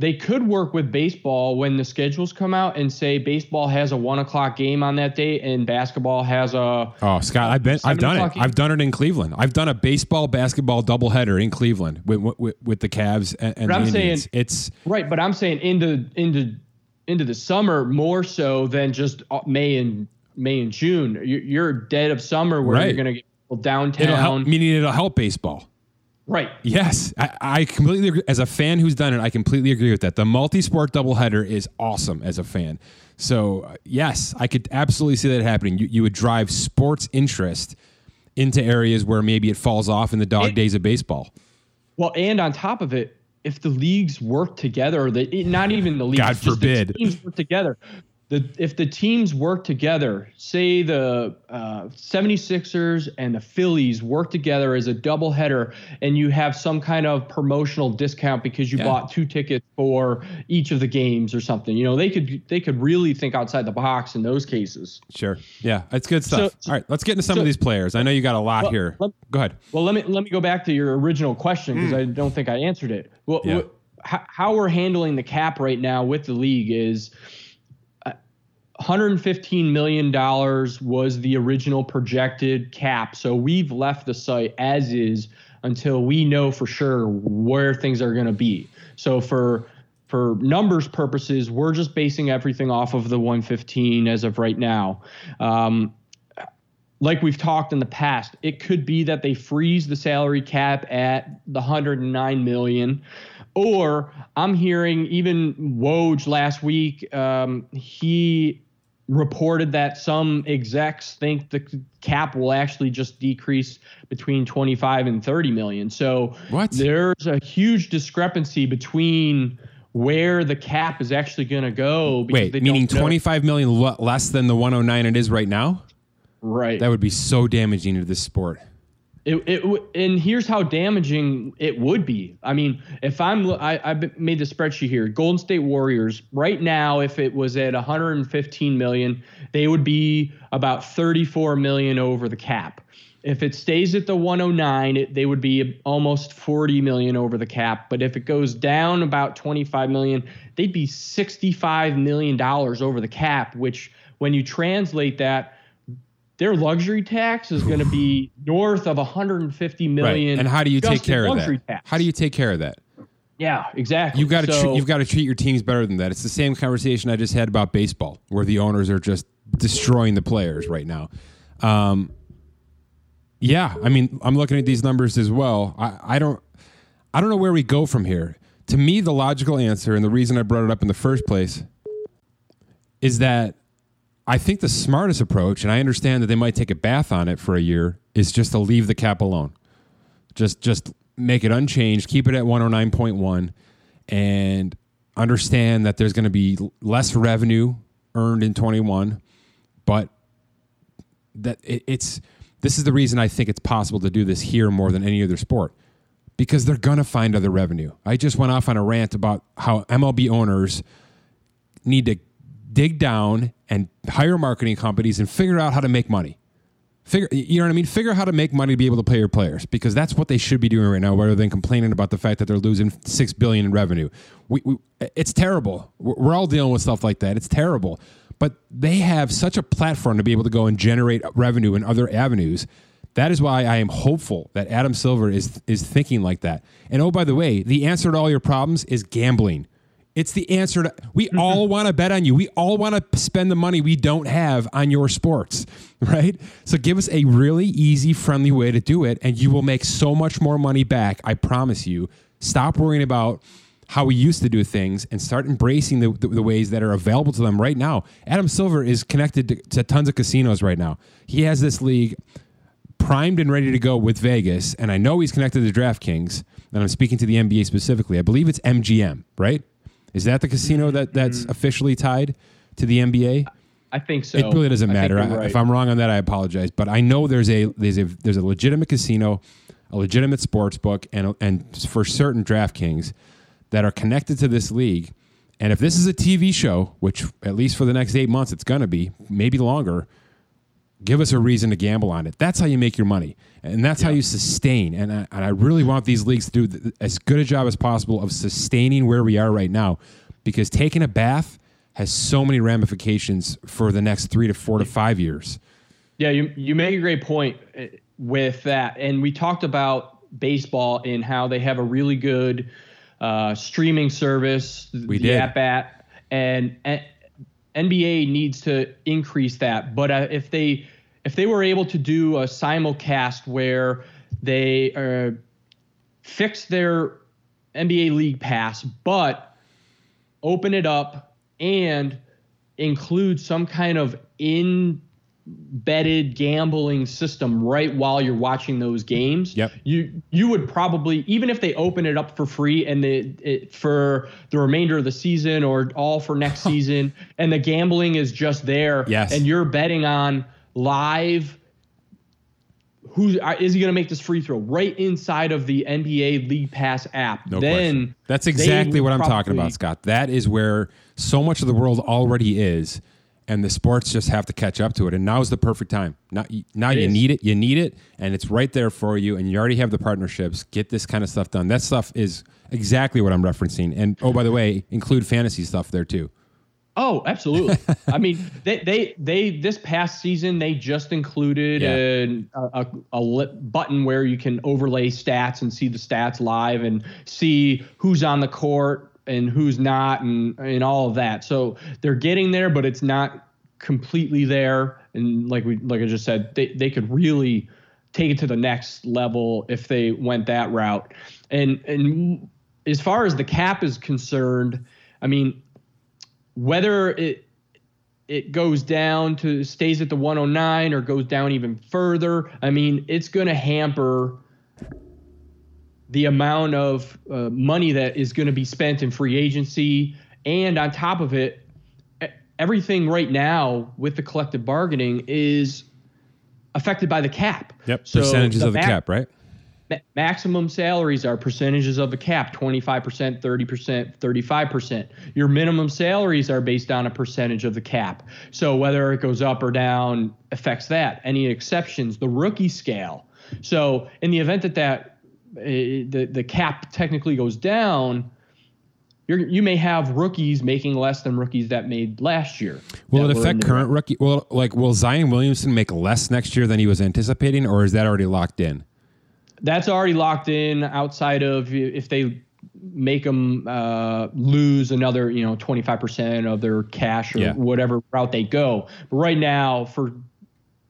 they could work with baseball when the schedules come out and say baseball has a one o'clock game on that day and basketball has a. Oh, Scott, I've been, I've done it. Game. I've done it in Cleveland. I've done a baseball basketball doubleheader in Cleveland with with, with the Cavs and, and the I'm Indians. Saying, it's right, but I'm saying into into into the summer more so than just uh, May and May and June. You're dead of summer where right. you're going to get downtown. It'll help, meaning it'll help baseball. Right. Yes, I, I, completely agree. As a fan who's done it, I completely agree with that. The multi-sport doubleheader is awesome as a fan. So uh, yes, I could absolutely see that happening. You, you would drive sports interest into areas where maybe it falls off in the dog days of baseball. Well, and on top of it, if the leagues work together, the, not even the leagues, God forbid, teams work together the if the teams work together, say the uh, 76ers and the Phillies work together as a doubleheader, and you have some kind of promotional discount because you yeah. bought two tickets for each of the games or something, you know, they could they could really think outside the box in those cases. Sure. Yeah, it's good stuff. So, All right, let's get into some so, of these players. I know you got a lot well, here. Let, go ahead. Well, let me let me go back to your original question because mm. I don't think I answered it. Well, yeah. how, how we're handling the cap right now with the league is 115 million dollars was the original projected cap. So we've left the site as is until we know for sure where things are going to be. So for for numbers purposes, we're just basing everything off of the 115 as of right now. Um, like we've talked in the past, it could be that they freeze the salary cap at the 109 million. Or I'm hearing even Woj last week, um, he reported that some execs think the cap will actually just decrease between 25 and 30 million. So what? there's a huge discrepancy between where the cap is actually going to go. Wait, meaning 25 million less than the 109 it is right now? Right. That would be so damaging to this sport. It, it and here's how damaging it would be. I mean, if I'm I, I made the spreadsheet here. Golden State Warriors right now, if it was at 115 million, they would be about 34 million over the cap. If it stays at the 109, it, they would be almost 40 million over the cap. But if it goes down about 25 million, they'd be 65 million dollars over the cap. Which, when you translate that their luxury tax is going to be north of 150 million. Right. And how do you take care of that? tax. How do you take care of that? Yeah, exactly. You've got to So- treat, you've got to treat your teams better than that. It's the same conversation I just had about baseball, where the owners are just destroying the players right now. Um, yeah, I mean, I'm looking at these numbers as well. I, I don't I don't know where we go from here. To me, the logical answer and the reason I brought it up in the first place is that I think the smartest approach, and I understand that they might take a bath on it for a year, is just to leave the cap alone. Just just make it unchanged, keep it at 109.1 and understand that there's going to be less revenue earned in 21, but that it, it's this is the reason I think it's possible to do this here more than any other sport because they're going to find other revenue. I just went off on a rant about how MLB owners need to dig down and hire marketing companies and figure out how to make money. Figure, you know what I mean? Figure out how to make money to be able to pay your players because that's what they should be doing right now, rather than complaining about the fact that they're losing six billion in revenue. We, we, it's terrible. We're all dealing with stuff like that. It's terrible, but they have such a platform to be able to go and generate revenue in other avenues. That is why I am hopeful that Adam Silver is is thinking like that. And oh, by the way, the answer to all your problems is gambling. It's the answer to we mm-hmm. all want to bet on you. We all want to spend the money we don't have on your sports, right? So give us a really easy, friendly way to do it, and you will make so much more money back. I promise you. Stop worrying about how we used to do things and start embracing the, the, the ways that are available to them right now. Adam Silver is connected to, to tons of casinos right now. He has this league primed and ready to go with Vegas, and I know he's connected to DraftKings. And I'm speaking to the NBA specifically. I believe it's MGM, right? Is that the casino that mm-hmm. that's officially tied to the NBA? I think so. It really doesn't matter. I- right. If I'm wrong on that, I apologize. But I know there's a there's a there's a legitimate casino, a legitimate sports book, and and for certain DraftKings that are connected to this league. And if this is a TV show, which at least for the next eight months it's going to be, maybe longer, give us a reason to gamble on it. That's how you make your money, and that's how you sustain. And I, and I really want these leagues to do as good a job as possible of sustaining where we are right now, because taking a bath has so many ramifications for the next three to four to five years. Yeah, you you make a great point uh, with that, and we talked about baseball and how they have a really good uh, streaming service. We the did. At bat, and, and NBA needs to increase that. But uh, if they if they were able to do a simulcast where they uh, fix their NBA League Pass, but open it up and include some kind of embedded gambling system right while you're watching those games. Yep. You you would probably even if they open it up for free and the it, for the remainder of the season or all for next season and the gambling is just there Yes. and you're betting on live who uh, he going to make this free throw right inside of the NBA League Pass app? No then question. That's exactly what I'm talking about, Scott. That is where so much of the world already is, and the sports just have to catch up to it. And now is the perfect time. Now, now It you is. need it. You need it, and it's right there for you. And you already have the partnerships. Get this kind of stuff done. That stuff is exactly what I'm referencing. And oh, by the way, include fantasy stuff there too. Oh, absolutely. I mean, they, they they this past season they just included Yeah. a, a, a button where you can overlay stats and see the stats live and see who's on the court and who's not and and all of that. So they're getting there, but it's not completely there. And like we like I just said, they they could really take it to the next level if they went that route. And and as far as the cap is concerned, I mean whether it it goes down to stays at the 109 or goes down even further i mean it's going to hamper the amount of uh, money that is going to be spent in free agency. And on top of it everything right now with the collective bargaining is affected by the cap. So Percentages of the ma- cap, right? Ma- maximum salaries are percentages of the cap 25% 30% 35% your minimum salaries are based on a percentage of the cap. So whether it goes up or down affects that any exceptions the rookie scale. So in the event that that the, the cap technically goes down you're, you may have rookies making less than rookies that made last year. Will it affect current rookie? Well, like, will Zion Williamson make less next year than he was anticipating, or is that already locked in? That's already locked in. Outside of if they make them uh, lose another, you know, 25% of their cash or yeah. whatever route they go. But right now, for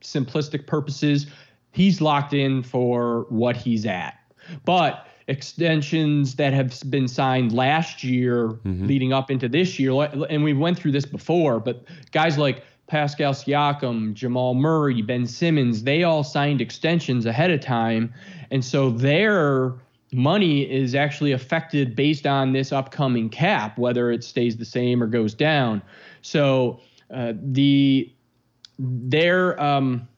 simplistic purposes, he's locked in for what he's at. But extensions that have been signed last year mm-hmm. leading up into this year, and we went through this before, but guys like Pascal Siakam, Jamal Murray, Ben Simmons, they all signed extensions ahead of time. And so their money is actually affected based on this upcoming cap, whether it stays the same or goes down. So uh, the their um,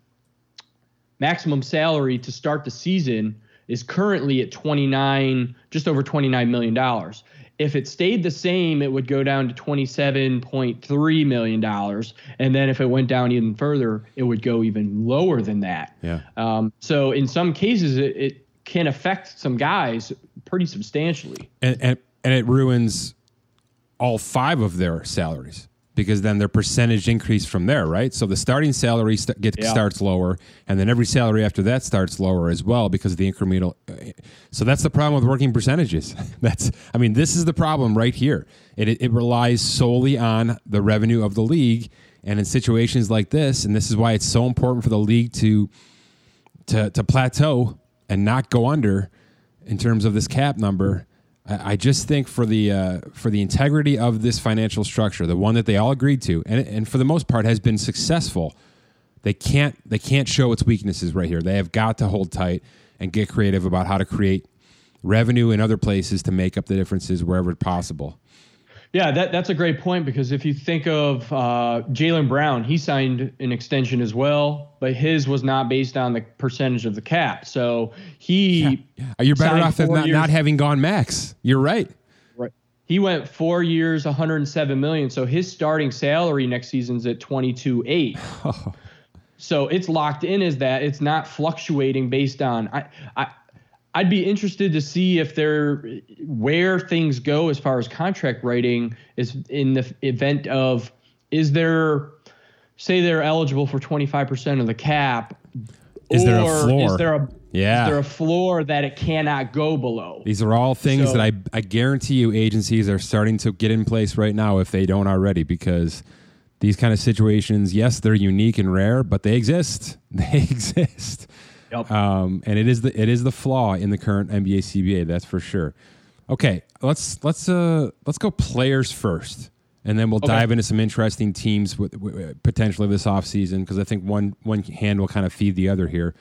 maximum salary to start the season is currently at 29, just over 29 million dollars. If it stayed the same, it would go down to 27.3 million dollars, and then if it went down even further, it would go even lower than that. Yeah. Um, so in some cases, it, it can affect some guys pretty substantially. And, and and it ruins all five of their salaries because then their percentage increase from there, right? So the starting salary st- gets yeah. starts lower, and then every salary after that starts lower as well because of the incremental. Uh, so that's the problem with working percentages. that's, I mean, this is the problem right here. It, it, it relies solely on the revenue of the league, and in situations like this, and this is why it's so important for the league to to to plateau and not go under in terms of this cap number I just think for the uh, for the integrity of this financial structure, the one that they all agreed to, and and for the most part has been successful. They can't they can't show its weaknesses right here. They have got to hold tight and get creative about how to create revenue in other places to make up the differences wherever possible. Yeah, that, that's a great point because if you think of uh, Jaylen Brown, he signed an extension as well, but his was not based on the percentage of the cap. So he. Yeah, yeah. You're better off than not, not having gone max. You're right. Right. He went four years, 107 million. So his starting salary next season's at 22.8. Oh. So it's locked in as that. It's not fluctuating based on. I, I I'd be interested to see if there where things go as far as contract writing is in the event of is there say they're eligible for 25% of the cap is there a floor is there a yeah. Is there a floor that it cannot go below? These are all things so, that I, I guarantee you agencies are starting to get in place right now if they don't already because these kind of situations, yes, they're unique and rare, but they exist. They exist. Yep. Um, and it is the it is the flaw in the current NBA CBA. That's for sure. Okay, let's let's uh let's go players first, and then we'll okay. dive into some interesting teams with, with potentially this offseason because I think one one hand will kind of feed the other here.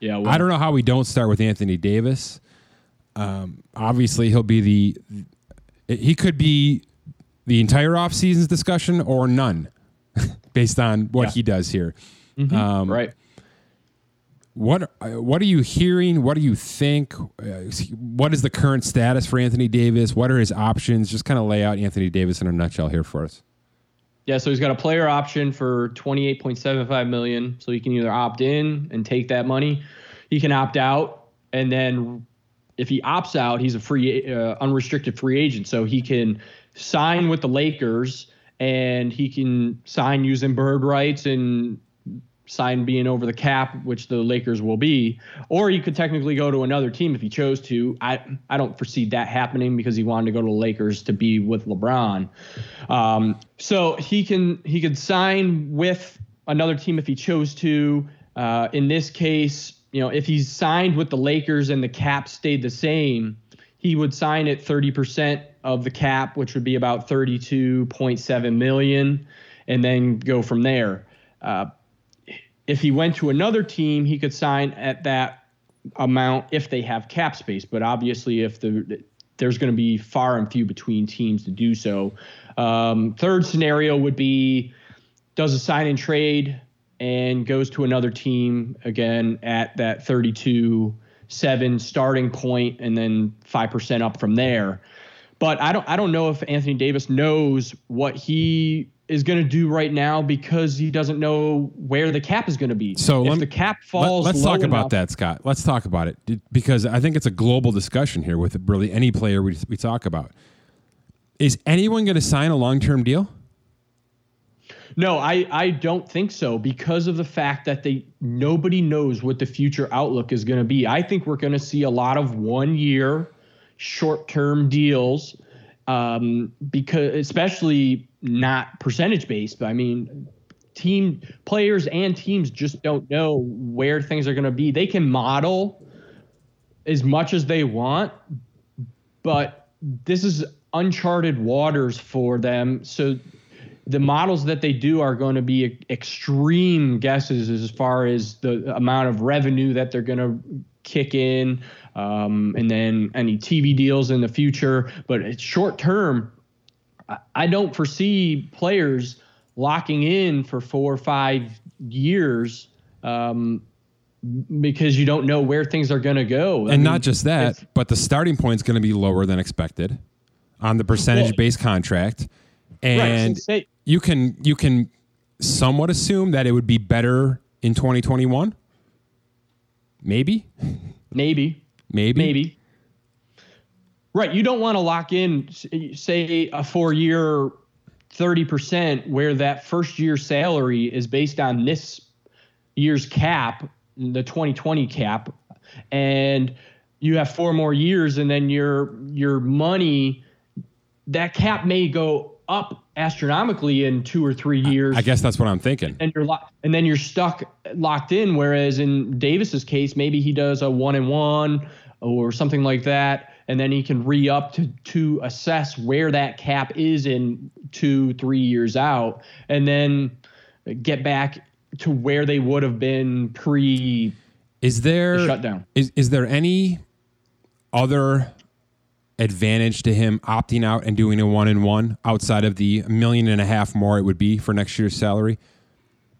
Yeah, well, I don't know how we don't start with Anthony Davis. Um, obviously, he'll be the he could be the entire offseason's discussion or none, based on what yeah. he does here. Mm-hmm. Um, right what uh, what are you hearing? What do you think? Uh, what is the current status for Anthony Davis? What are his options? Just kind of lay out Anthony Davis in a nutshell here for us. Yeah, so he's got a player option for 28.75 million, so he can either opt in and take that money, he can opt out, and then if he opts out, he's a free uh, unrestricted free agent, so he can sign with the Lakers and he can sign using bird rights and sign being over the cap, which the Lakers will be, or he could technically go to another team if he chose to. I I don't foresee that happening because he wanted to go to the Lakers to be with LeBron. Um, so he can he could sign with another team if he chose to. Uh, in this case, you know, if he's signed with the Lakers and the cap stayed the same, he would sign at 30% of the cap, which would be about 32.7 million, and then go from there. Uh, if he went to another team, he could sign at that amount if they have cap space. But obviously, if the there's going to be far and few between teams to do so. Um, third scenario would be does a sign and trade and goes to another team again at that 32 7 starting point and then 5% up from there. But I don't I don't know if Anthony Davis knows what he is going to do right now because he doesn't know where the cap is going to be. So if the cap falls, let, us talk enough, about that, Scott. Let's talk about it because I think it's a global discussion here with really any player we we talk about. Is anyone going to sign a long term deal? No, I, I don't think so because of the fact that they nobody knows what the future outlook is going to be. I think we're going to see a lot of one year short term deals um, because especially not percentage based. But I mean, team players and teams just don't know where things are going to be. They can model as much as they want, but this is uncharted waters for them. So the models that they do are going to be extreme guesses as far as the amount of revenue that they're going to kick in, um, and then any TV deals in the future. But it's short term. I don't foresee players locking in for four or five years um, because you don't know where things are going to go. I and mean, not just that, but the starting point is going to be lower than expected on the percentage based contract. And right, say, you can you can somewhat assume that it would be better in 2021. Maybe. Maybe. Maybe. Maybe. Right. You don't want to lock in, say, a four year 30% where that first year salary is based on this year's cap, the 2020 cap, and you have four more years and then your your money that cap may go up astronomically in two or three years. I guess that's what I'm thinking. And you're lo- and then you're stuck locked in. Whereas in Davis's case, maybe he does a one and one or something like that, and then he can re up to to assess where that cap is in two three years out, and then get back to where they would have been pre. Is there the shutdown? Is is there any other advantage to him opting out and doing a one and one outside of the million and a half more it would be for next year's salary?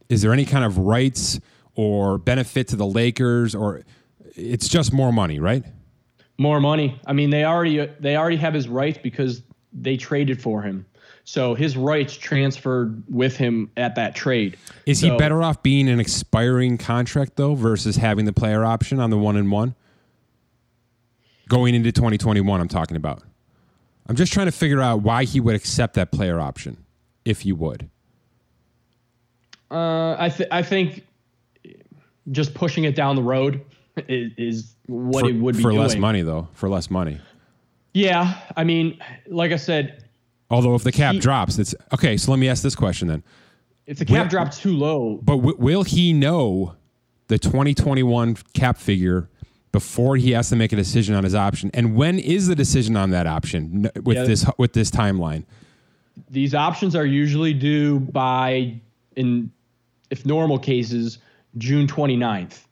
Is there any kind of rights or benefit to the Lakers or it's just more money, right? More money. I mean, they already they already have his rights because they traded for him. So his rights transferred with him at that trade. Is so, he better off being an expiring contract though versus having the player option on the one and one? going into 2021, I'm talking about. I'm just trying to figure out why he would accept that player option, if he would. Uh, I, th- I think just pushing it down the road is, is what for, it would be for doing. less money, though. For less money. Yeah, I mean, like I said. Although if the cap he, drops, it's okay. So let me ask this question then: If the cap will, drops too low, but w- will he know the 2021 cap figure before he has to make a decision on his option. And when is the decision on that option with yeah. this with this timeline? These options are usually due by in if normal cases June 29th.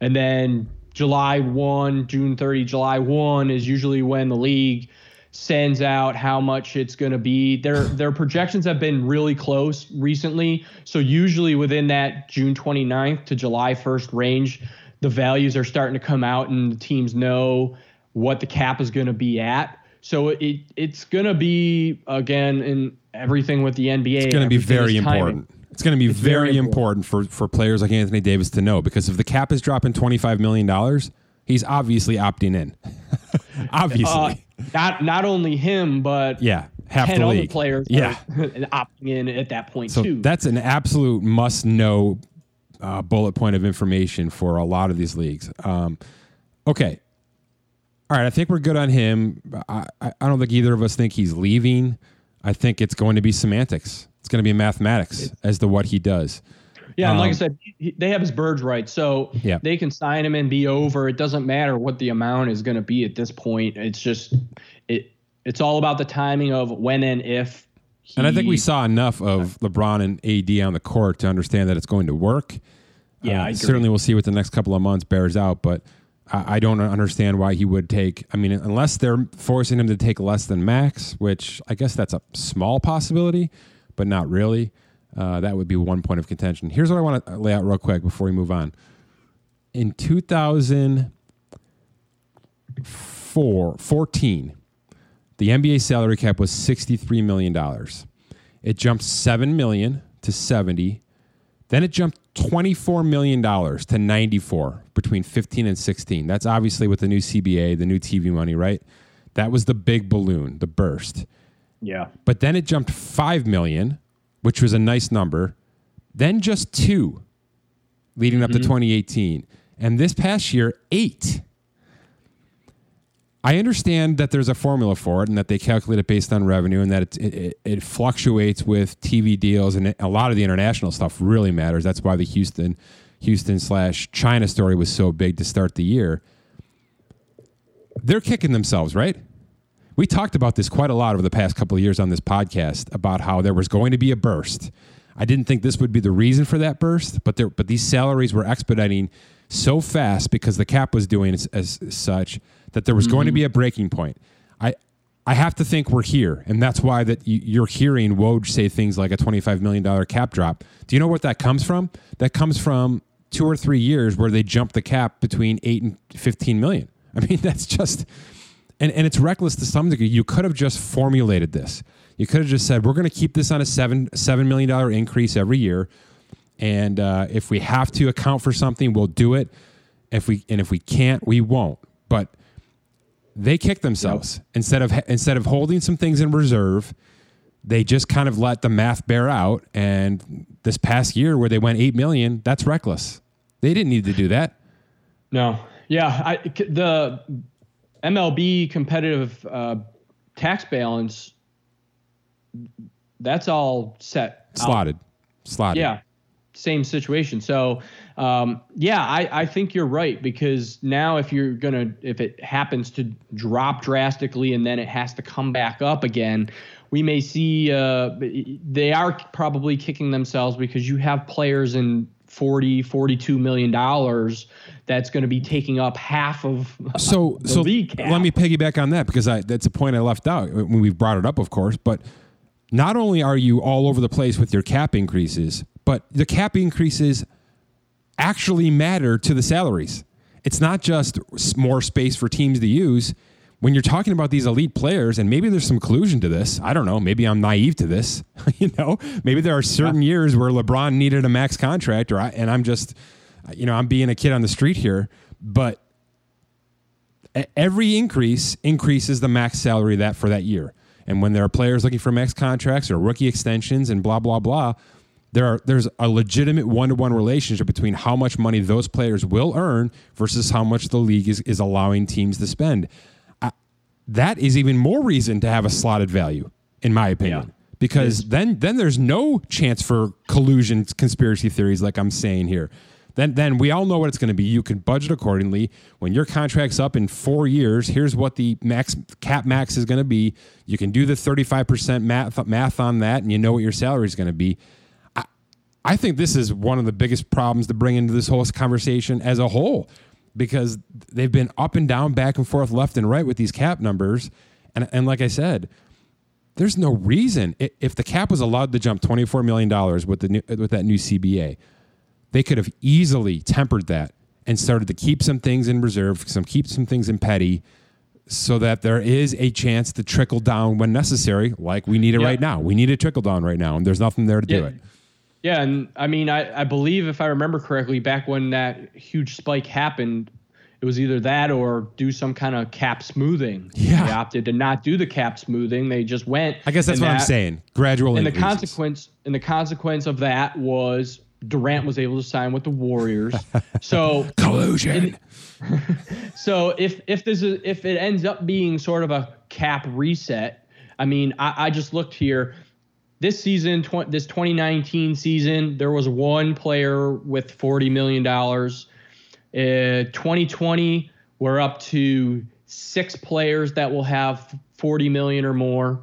And then July 1, June 30, July 1 is usually when the league sends out how much it's going to be. Their their projections have been really close recently. So usually within that June 29th to July 1st range, the values are starting to come out and the teams know what the cap is going to be at. So it it's going to be again in everything with the NBA. It's going to be very important. It's going to be very, very important. important for for players like Anthony Davis to know because if the cap is dropping twenty five million dollars, he's obviously opting in. obviously, uh, not not only him, but yeah, half the league players yeah opting in at that point so too. That's an absolute must know uh, bullet point of information for a lot of these leagues. Um, okay. All right. I think we're good on him. I, I don't think either of us think he's leaving. I think it's going to be semantics. It's going to be mathematics as to what he does. Yeah, and like I um, said, he, they have his birds right, so yeah. they can sign him and be over. It doesn't matter what the amount is going to be at this point. It's just it. It's all about the timing of when and if he, and I think we saw enough of LeBron and AD on the court to understand that it's going to work. Yeah, uh, certainly we'll see what the next couple of months bears out, but I, I, don't understand why he would take. I mean, unless they're forcing him to take less than max, which I guess that's a small possibility, but not really. Uh, that would be one point of contention. Here's what I want to lay out real quick before we move on. In 2004, 14, the NBA salary cap was $63 million. It jumped 7 million to 70. Then it jumped $24 million to 94 between 15 and 16. That's obviously with the new CBA, the new TV money, right? That was the big balloon, the burst. Yeah. But then it jumped 5 million, which was a nice number. Then just 2 leading up to mm-hmm. 2018. And this past year, 8. I understand that there's a formula for it and that they calculate it based on revenue and that it, it, it fluctuates with TV deals and a lot of the international stuff really matters. That's why the Houston Houston slash China story was so big to start the year. They're kicking themselves, right? We talked about this quite a lot over the past couple of years on this podcast about how there was going to be a burst. I didn't think this would be the reason for that burst, but there, but these salaries were expediting so fast because the cap was doing as, as such that there was mm-hmm. going to be a breaking point. I I have to think we're here, and that's why that you're hearing Woj say things like a $25 million cap drop. Do you know what that comes from? That comes from two or three years where they jumped the cap between eight and 15 million. I mean, that's just and, and it's reckless to some degree. You could have just formulated this. You could have just said, we're going to keep this on a seven seven million dollar increase every year, and uh, if we have to account for something, we'll do it. If we and if we can't, we won't. But they kick themselves yep. instead of instead of holding some things in reserve. They just kind of let the math bear out. And this past year, where they went eight million, that's reckless. They didn't need to do that. No, yeah, I, the MLB competitive uh, tax balance, that's all set. Slotted. Out. Slotted. Yeah. Same situation. So, um, yeah, I, I think you're right because now if you're going to, if it happens to drop drastically and then it has to come back up again, we may see uh, they are probably kicking themselves because you have players in 40 42 million dollars that's going to be taking up half of so so let me piggyback on that because I, that's a point I left out when we've brought it up of course but not only are you all over the place with your cap increases but the cap increases actually matter to the salaries. It's not just more space for teams to use when you're talking about these elite players, and maybe there's some collusion to this. I don't know. Maybe I'm naive to this. you know, maybe there are certain yeah. years where LeBron needed a max contract, or I, and I'm just, you know, I'm being a kid on the street here. But every increase increases the max salary that for that year. And when there are players looking for max contracts or rookie extensions and blah blah blah, there are there's a legitimate one to one relationship between how much money those players will earn versus how much the league is, is allowing teams to spend that is even more reason to have a slotted value, in my opinion. Yeah. Because then, then there's no chance for collusion, conspiracy theories, like I'm saying here. Then, then we all know what it's going to be. You can budget accordingly. When your contract's up in four years, here's what the max cap max is going to be. You can do the 35% math, math on that, and you know what your salary is going to be. I, I think this is one of the biggest problems to bring into this whole conversation as a whole because they've been up and down, back and forth, left and right with these cap numbers. And, and like I said, there's no reason if the cap was allowed to jump $24 million with the new, with that new CBA, they could have easily tempered that and started to keep some things in reserve, some keep some things in petty, so that there is a chance to trickle down when necessary, like we need it yeah. right now. We need a trickle down right now, and there's nothing there to yeah. do it. Yeah, and I mean, I, I believe if I remember correctly, back when that huge spike happened, it was either that or do some kind of cap smoothing. Yeah. They opted to not do the cap smoothing. They just went. I guess that's what that, I'm saying. Gradual. And the consequence and the consequence of that was Durant was able to sign with the Warriors. So collusion. so if if this is if it ends up being sort of a cap reset, I mean, I, I just looked here this season, tw- this 2019 season, there was one player with $40 million. Uh, 2020, we're up to six players that will have 40 million or more.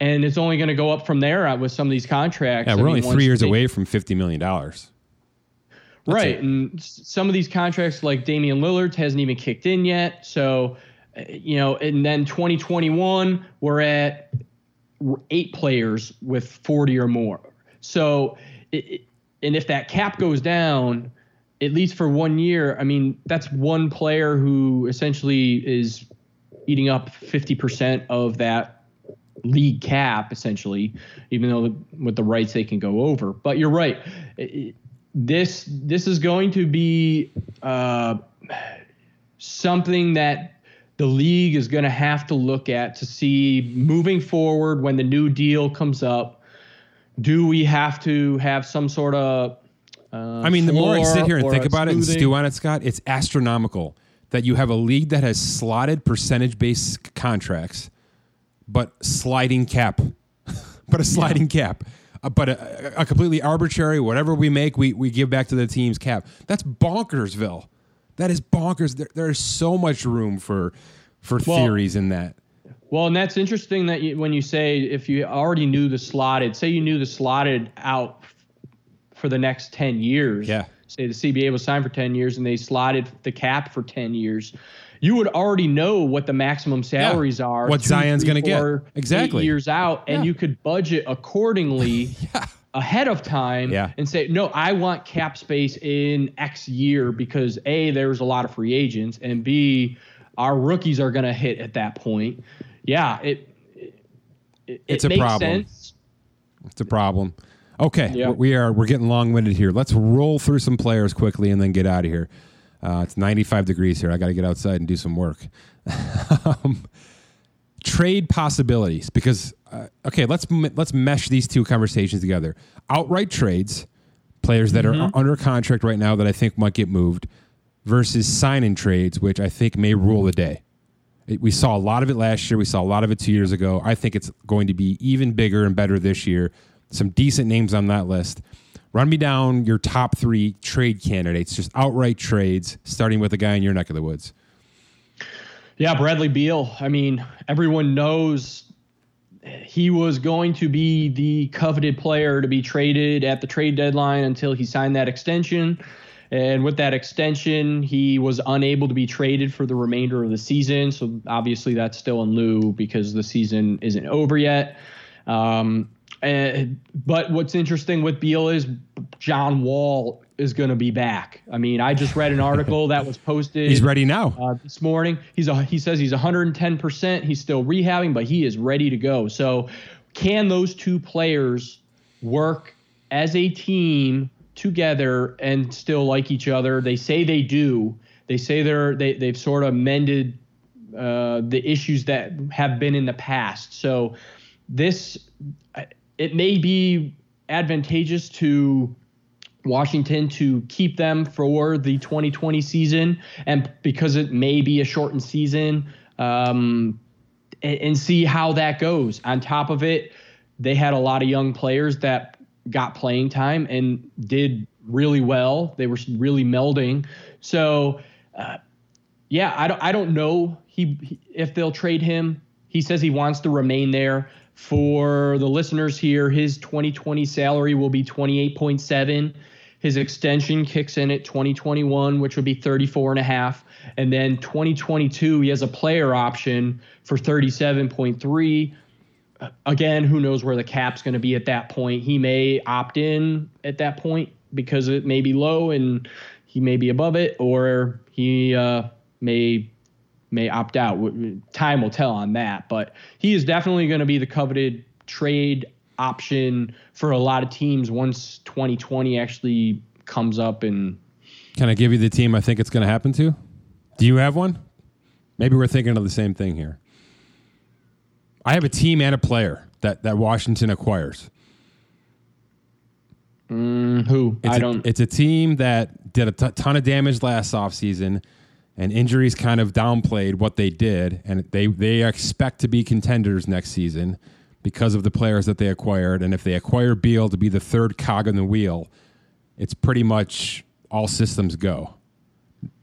And it's only going to go up from there uh, with some of these contracts. Yeah, we're I mean, only three years they, away from $50 million. right. It. And some of these contracts, like Damian Lillard's, hasn't even kicked in yet. So, uh, you know, and then 2021, we're at eight players with 40 or more. So, it, and if that cap goes down, at least for one year, I mean, that's one player who essentially is eating up 50% of that league cap, essentially, even though with the rights they can go over. But you're right. This this is going to be uh, something that the league is going to have to look at to see moving forward when the new deal comes up. Do we have to have some sort of uh, I mean, the more I sit here and think about it and stew on it, Scott, it's astronomical that you have a league that has slotted percentage based contracts, but sliding cap, but a sliding cap, uh, but a, a completely arbitrary whatever we make, we, we give back to the team's cap. That's bonkersville. That is bonkers. There, there is so much room for for Well- theories in that. Well, and that's interesting that you, when you say if you already knew the slotted, say you knew the slotted out for the next 10 years. Yeah. Say the CBA was signed for 10 years and they slotted the cap for 10 years. You would already know what the maximum salaries are. What two, Zion's gonna get. four, eight Exactly. years out, and Yeah. you could budget accordingly ahead of time Yeah. and say, no, I want cap space in X year because A, there's a lot of free agents, and B, our rookies are going to hit at that point. Yeah, it, it, It's it a makes problem. sense. It's a problem. Okay, Yeah. we are we're getting long winded here. Let's roll through some players quickly and then get out of here. Uh, it's 95 degrees here. I got to get outside and do some work. um, trade possibilities because uh, okay, let's let's mesh these two conversations together. Outright trades, players that are under contract right now that I think might get moved, versus sign-in trades, which I think may rule the day. It- we saw a lot of it last year. We saw a lot of it two years ago. I think it's going to be even bigger and better this year. Some decent names on that list. Run me down your top three trade candidates, just outright trades, starting with a guy in your neck of the woods. Yeah, Bradley Beal. I mean, everyone knows he was going to be the coveted player to be traded at the trade deadline until he signed that extension. And with that extension, he was unable to be traded for the remainder of the season. So obviously, that's still in lieu because the season isn't over yet. Um, and, but what's interesting with Beal is John Wall is going to be back. I mean, I just read an article that was posted He's ready now. uh, this morning. He's a, he says he's 110%. He's still rehabbing, but he is ready to go. So, can those two players work as a team together and still like each other? They say they do. They say they're they they've sort of mended uh, the issues that have been in the past. So, this it may be advantageous to Washington to keep them for the 2020 season, and because it may be a shortened season, um, and, see how that goes. On top of it, they had a lot of young players that got playing time and did really well. They were really melding. So, uh, yeah, I don't, I don't know he, he if they'll trade him. He says he wants to remain there. For the listeners here, his 2020 salary will be 28.7. His extension kicks in at 2021, which would be 34 and a half. And then 2022, he has a player option for 37.3. Again, who knows where the cap's going to be at that point? He may opt in at that point because it may be low and he may be above it, or he uh, may may opt out. Time will tell on that, but he is definitely going to be the coveted trade option for a lot of teams once 2020 actually comes up and Can I give you the team I think it's going to happen to? Do you have one? Maybe we're thinking of the same thing here. I have a team and a player that, that Washington acquires. Mm, who It's I a- don't it's a team that did a t- ton of damage last offseason, and injuries kind of downplayed what they did, and they they expect to be contenders next season because of the players that they acquired. And if they acquire Beal to be the third cog in the wheel, it's pretty much all systems go.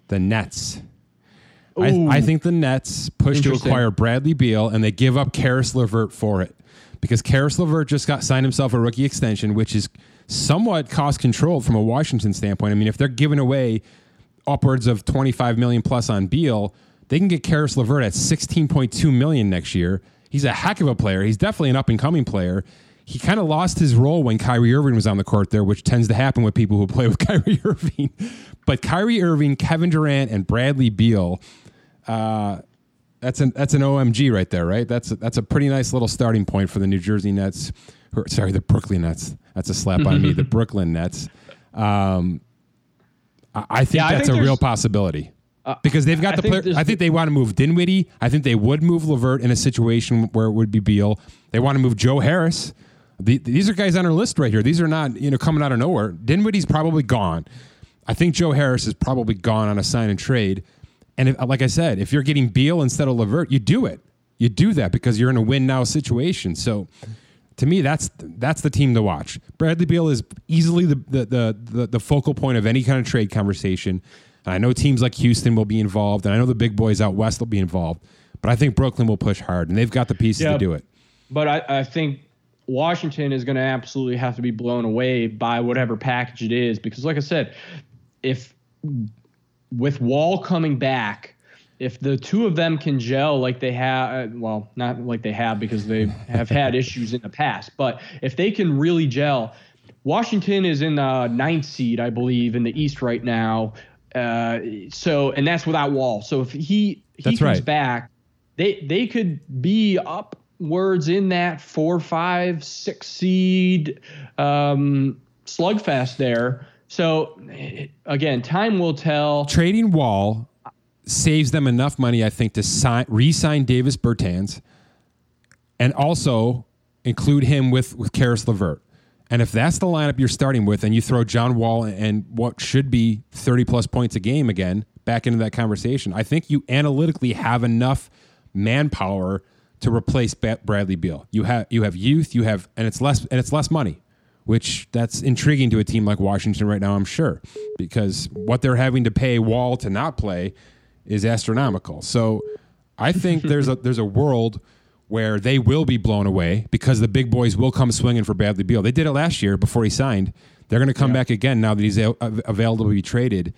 The Nets. I, I think the Nets push to acquire Bradley Beal and they give up Caris Levert for it because Caris Levert just got signed himself a rookie extension, which is somewhat cost controlled from a Washington standpoint. I mean, if they're giving away upwards of 25 million plus on Beal, they can get Caris Levert at 16.2 million next year. He's a heck of a player. He's definitely an up and coming player. He kind of lost his role when Kyrie Irving was on the court there, which tends to happen with people who play with Kyrie Irving. But Kyrie Irving, Kevin Durant, and Bradley Beal, uh, that's an that's an OMG right there, right? That's a, that's a pretty nice little starting point for the New Jersey Nets. Or, sorry, the Brooklyn Nets. That's a slap on me. The Brooklyn Nets. Um, I, I think Yeah, I that's think a real possibility. Uh, because they've got I the think player. I think they want to move Dinwiddie. I think they would move Levert in a situation where it would be Beal. They want to move Joe Harris. The, these are guys on our list right here. These are not you know coming out of nowhere. Dinwiddie's probably gone. I think Joe Harris is probably gone on a sign and trade. And if, like I said, if you're getting Beal instead of Levert, you do it. You do that because you're in a win now situation. So to me, that's that's the team to watch. Bradley Beal is easily the the the, the, the focal point of any kind of trade conversation. And I know teams like Houston will be involved, and I know the big boys out west will be involved. But I think Brooklyn will push hard, and they've got the pieces Yeah. to do it. But I, I think Washington is going to absolutely have to be blown away by whatever package it is because, like I said, if with Wall coming back, if the two of them can gel like they have, well, not like they have because they have had issues in the past, but if they can really gel, Washington is in the ninth seed, I believe, in the East right now. Uh, so, and that's without Wall. So if he he That's comes right. back, they they could be upwards in that four, five, six seed um, slugfest there. So eh, again, time will tell. Trading Wall saves them enough money, I think, to sign re-sign Davis Bertans, and also include him with with Caris Levert. And if that's the lineup you're starting with, and you throw John Wall and what should be 30 plus points a game again back into that conversation, I think you analytically have enough manpower to replace Bradley Beal. You have you have youth, you have, and it's less and it's less money, which that's intriguing to a team like Washington right now. I'm sure because what they're having to pay Wall to not play is astronomical. So I think there's a there's a world where they will be blown away because the big boys will come swinging for Bradley Beal. They did it last year before he signed. They're going to come back again now that he's a- available to be traded.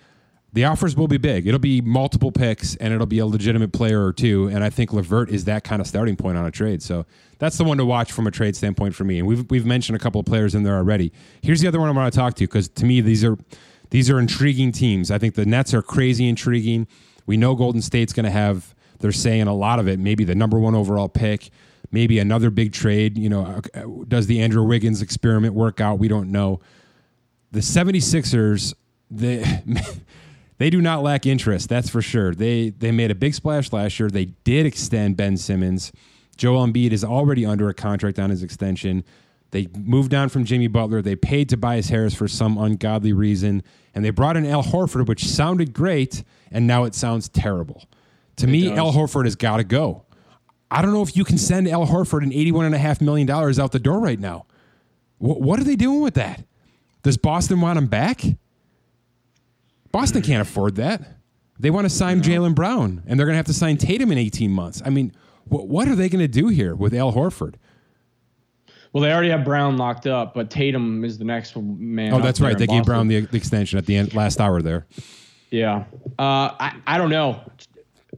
The offers will be big. It'll be multiple picks, and it'll be a legitimate player or two. And I think Levert is that kind of starting point on a trade. So that's the one to watch from a trade standpoint for me. And we've we've mentioned a couple of players in there already. Here's the other one I want to talk to because to me these are these are intriguing teams. I think the Nets are crazy intriguing. We know Golden State's going to have they're saying a lot of it, maybe the number one overall pick, maybe another big trade. You know, uh, does the Andrew Wiggins experiment work out? We don't know. The 76ers, they they do not lack interest, that's for sure. They they made a big splash last year. They did extend Ben Simmons. Joel Embiid is already under a contract on his extension. They moved on from Jimmy Butler. They paid Tobias Harris for some ungodly reason, and they brought in Al Horford, which sounded great, and now it sounds terrible. To me, does. Al Horford has got to go. I don't know if you can send Al Horford an $81.5 million out the door right now. Wh- what are they doing with that? Does Boston want him back? Boston can't afford that. They want to sign Jaylen Brown, and they're going to have to sign Tatum in 18 months. I mean, wh- what are they going to do here with Al Horford? Well, they already have Brown locked up, but Tatum is the next man. Oh, that's right. They gave Boston. Brown the, the extension at the end, last hour there. Yeah. Uh, I, I don't know.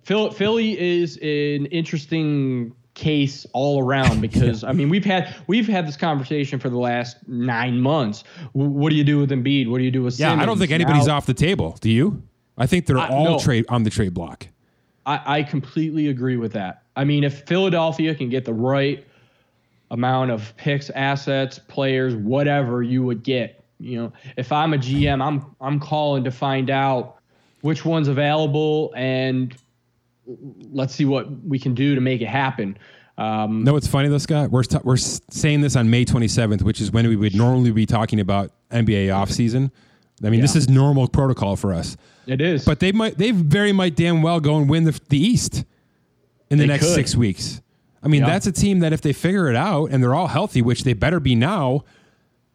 Phil, Philly is an interesting case all around because I mean we've had we've had this conversation for the last nine months. W- what do you do with Embiid? What do you do with Yeah, I don't think anybody's Now, off the table. Do you? I think they're I- all no. trade on the trade block. I, I completely agree with that. I mean, if Philadelphia can get the right amount of picks, assets, players, whatever you would get, you know, if I'm a GM, I'm I'm calling to find out which one's available and let's see what we can do to make it happen. Um, No, it's funny though, Scott. We're t- we're saying this on May 27th, which is when we would normally be talking about NBA offseason. I mean, this is normal protocol for us. it is, But they might, they very might damn well go and win the, the East in the They next could. six weeks. I mean, Yeah. that's a team that if they figure it out and they're all healthy, which they better be now,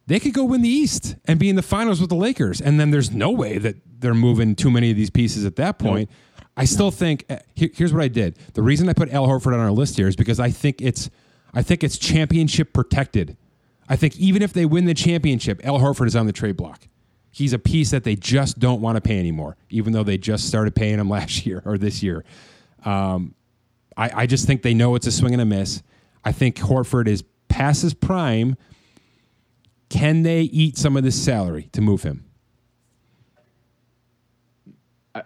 they could go win the East and be in the finals with the Lakers. And then there's no way that they're moving too many of these pieces at that point. I still think uh, here- here's what I did. The reason I put Al Horford on our list here is because I think it's I think it's championship protected. I think even if they win the championship, Al Horford is on the trade block. He's a piece that they just don't want to pay anymore, even though they just started paying him last year or this year. Um, I, I just think they know it's a swing and a miss. I think Horford is past his prime. Can they eat some of this salary to move him?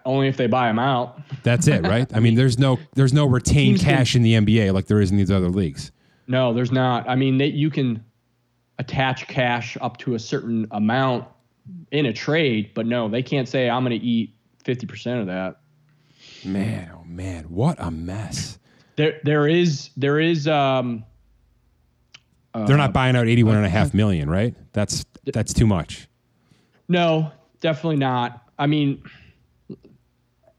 only if they buy him out. That's it, right? I mean, there's no there's no retained cash in the NBA like there is in these other leagues. No, there's not. I mean, they, you can attach cash up to a certain amount in a trade, but no, they can't say I'm going to eat 50% of that. Man, oh man, what a mess. There there is there is um They're not buying out eighty-one and a half million, right? That's that's too much. no, definitely not. I mean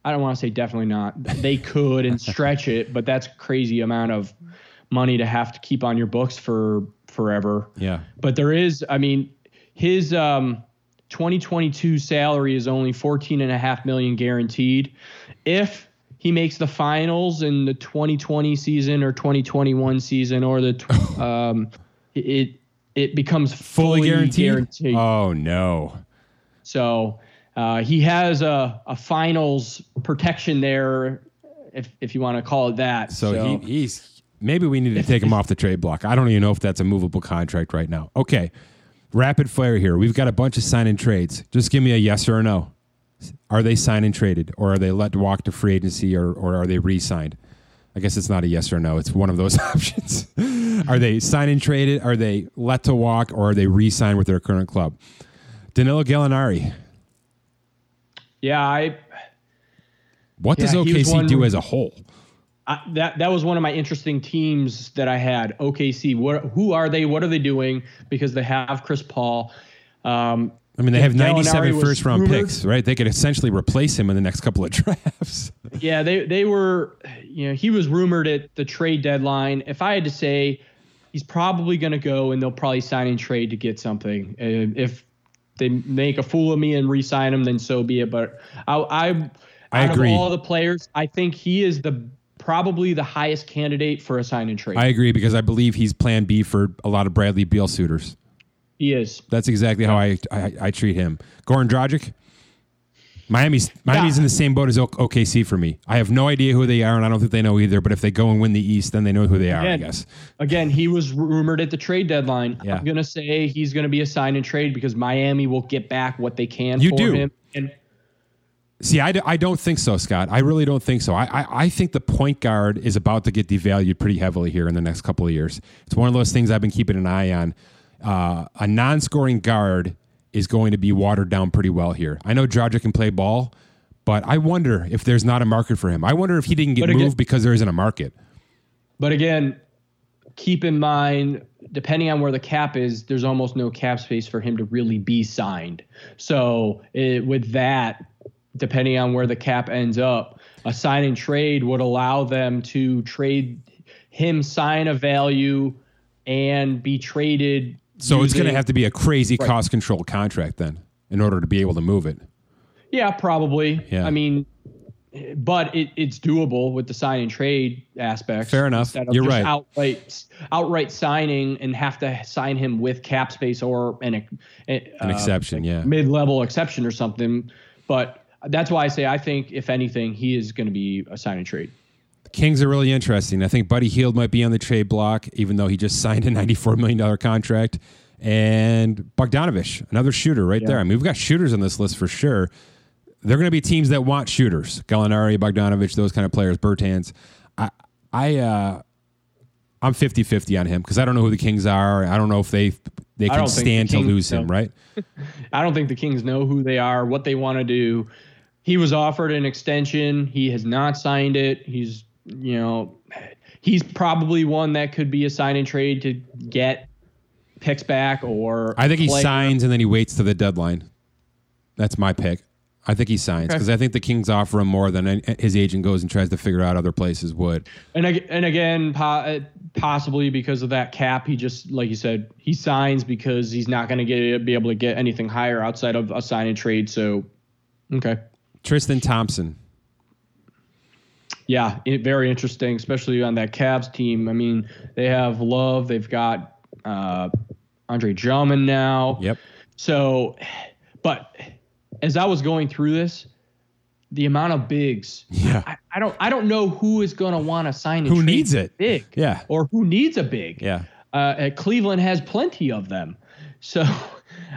I don't want to say definitely not. They could and stretch it, but that's crazy amount of money to have to keep on your books for forever. Yeah. But there is, I mean, his um, 2022 salary is only 14 and a half million guaranteed. If he makes the finals in the 2020 season or 2021 season or the tw- um, it it becomes fully, Fully guaranteed? guaranteed. Oh no. So uh, he has a, a finals protection there, if if you want to call it that. So, he, he's maybe we need to take him off the trade block. I don't even know if that's a movable contract right now. Okay. Rapid fire here. We've got a bunch of sign and trades. Just give me a yes or a no. Are they signed and traded, or are they let to walk to free agency, or, or are they re signed? I guess it's not a yes or no. It's one of those options. are they signed and traded? Are they let to walk, or are they re signed with their current club? Danilo Gallinari. yeah, I What does Yeah, he OKC one- do as a whole? I, that that was one of my interesting teams that I had. OKC, what who are they? What are they doing? Because they have Chris Paul. Um, I mean, they have Gallinari 97 first round rumored- picks, right? They could essentially replace him in the next couple of drafts. yeah, they they were. You know, he was rumored at the trade deadline. If I had to say, he's probably going to go, and they'll probably sign and trade to get something. Uh, if they make a fool of me and re-sign him, then so be it. But I, I, I out agree. of all the players, I think he is the probably the highest candidate for a sign and trade. I agree because I believe he's plan B for a lot of Bradley Beal suitors. He is. That's exactly how I, I, I treat him. Goran Dragic, Miami's Miami's Yeah. in the same boat as OKC for me. I have no idea who they are, and I don't think they know either. But if they go and win the East, then they know who they are. I Again, guess. Again, he was rumored at the trade deadline. Yeah. I'm gonna say he's gonna be a sign and trade because Miami will get back what they can You for do. him. And See, I, d- I don't think so, Scott. I really don't think so. I, I, I think the point guard is about to get devalued pretty heavily here in the next couple of years. It's one of those things I've been keeping an eye on. Uh, a non scoring guard is going to be watered down pretty well here. I know Dragic can play ball, but I wonder if there's not a market for him. I wonder if he didn't get again- moved because there isn't a market. but again, keep in mind, depending on where the cap is, there's almost no cap space for him to really be signed. So it, with that, depending on where the cap ends up, a sign and trade would allow them to trade him, sign a value, and be traded. So it's going to have to be a crazy cost control contract then in order to be able to move it. Yeah, probably. Yeah. I mean, but it, it's doable with the sign and trade aspects. Fair enough. You're just right. Outright, outright signing and have to sign him with cap space or an An uh, exception, yeah. mid-level exception or something. But that's why I say I think if anything, he is going to be a sign and trade. Kings are really interesting. I think Buddy Hield might be on the trade block, even though he just signed a $94 million contract. And Bogdanovich, another shooter right there. I mean, we've got shooters on this list for sure. They're going to be teams that want shooters. Gallinari, Bogdanovich, those kind of players, Bertans. I, I, uh, I'm 50 50 on him because I don't know who the Kings are. I don't know if they they can stand the to lose him, right? I don't think the Kings know who they are, what they want to do. He was offered an extension. He has not signed it. He's, you know, he's probably one that could be a sign and trade to get picks back or I think he play- signs and then he waits to the deadline. That's my pick. I think he signs Okay. because I think the Kings offer him more than his agent goes and tries to figure out other places would. And and again, uh, possibly because of that cap, he just like you said, he signs because he's not going to get be able to get anything higher outside of a sign and trade. So, okay, Tristan Thompson. Yeah, it, very interesting, especially on that Cavs team. I mean, they have Love, they've got uh, Andre Drummond now. Yep. So, but as I was going through this, the amount of bigs, Yeah. I, I don't, I don't know who is going to want to sign. Who needs it? Big, Yeah. or who needs a big. Yeah. Uh, uh, Cleveland has plenty of them, so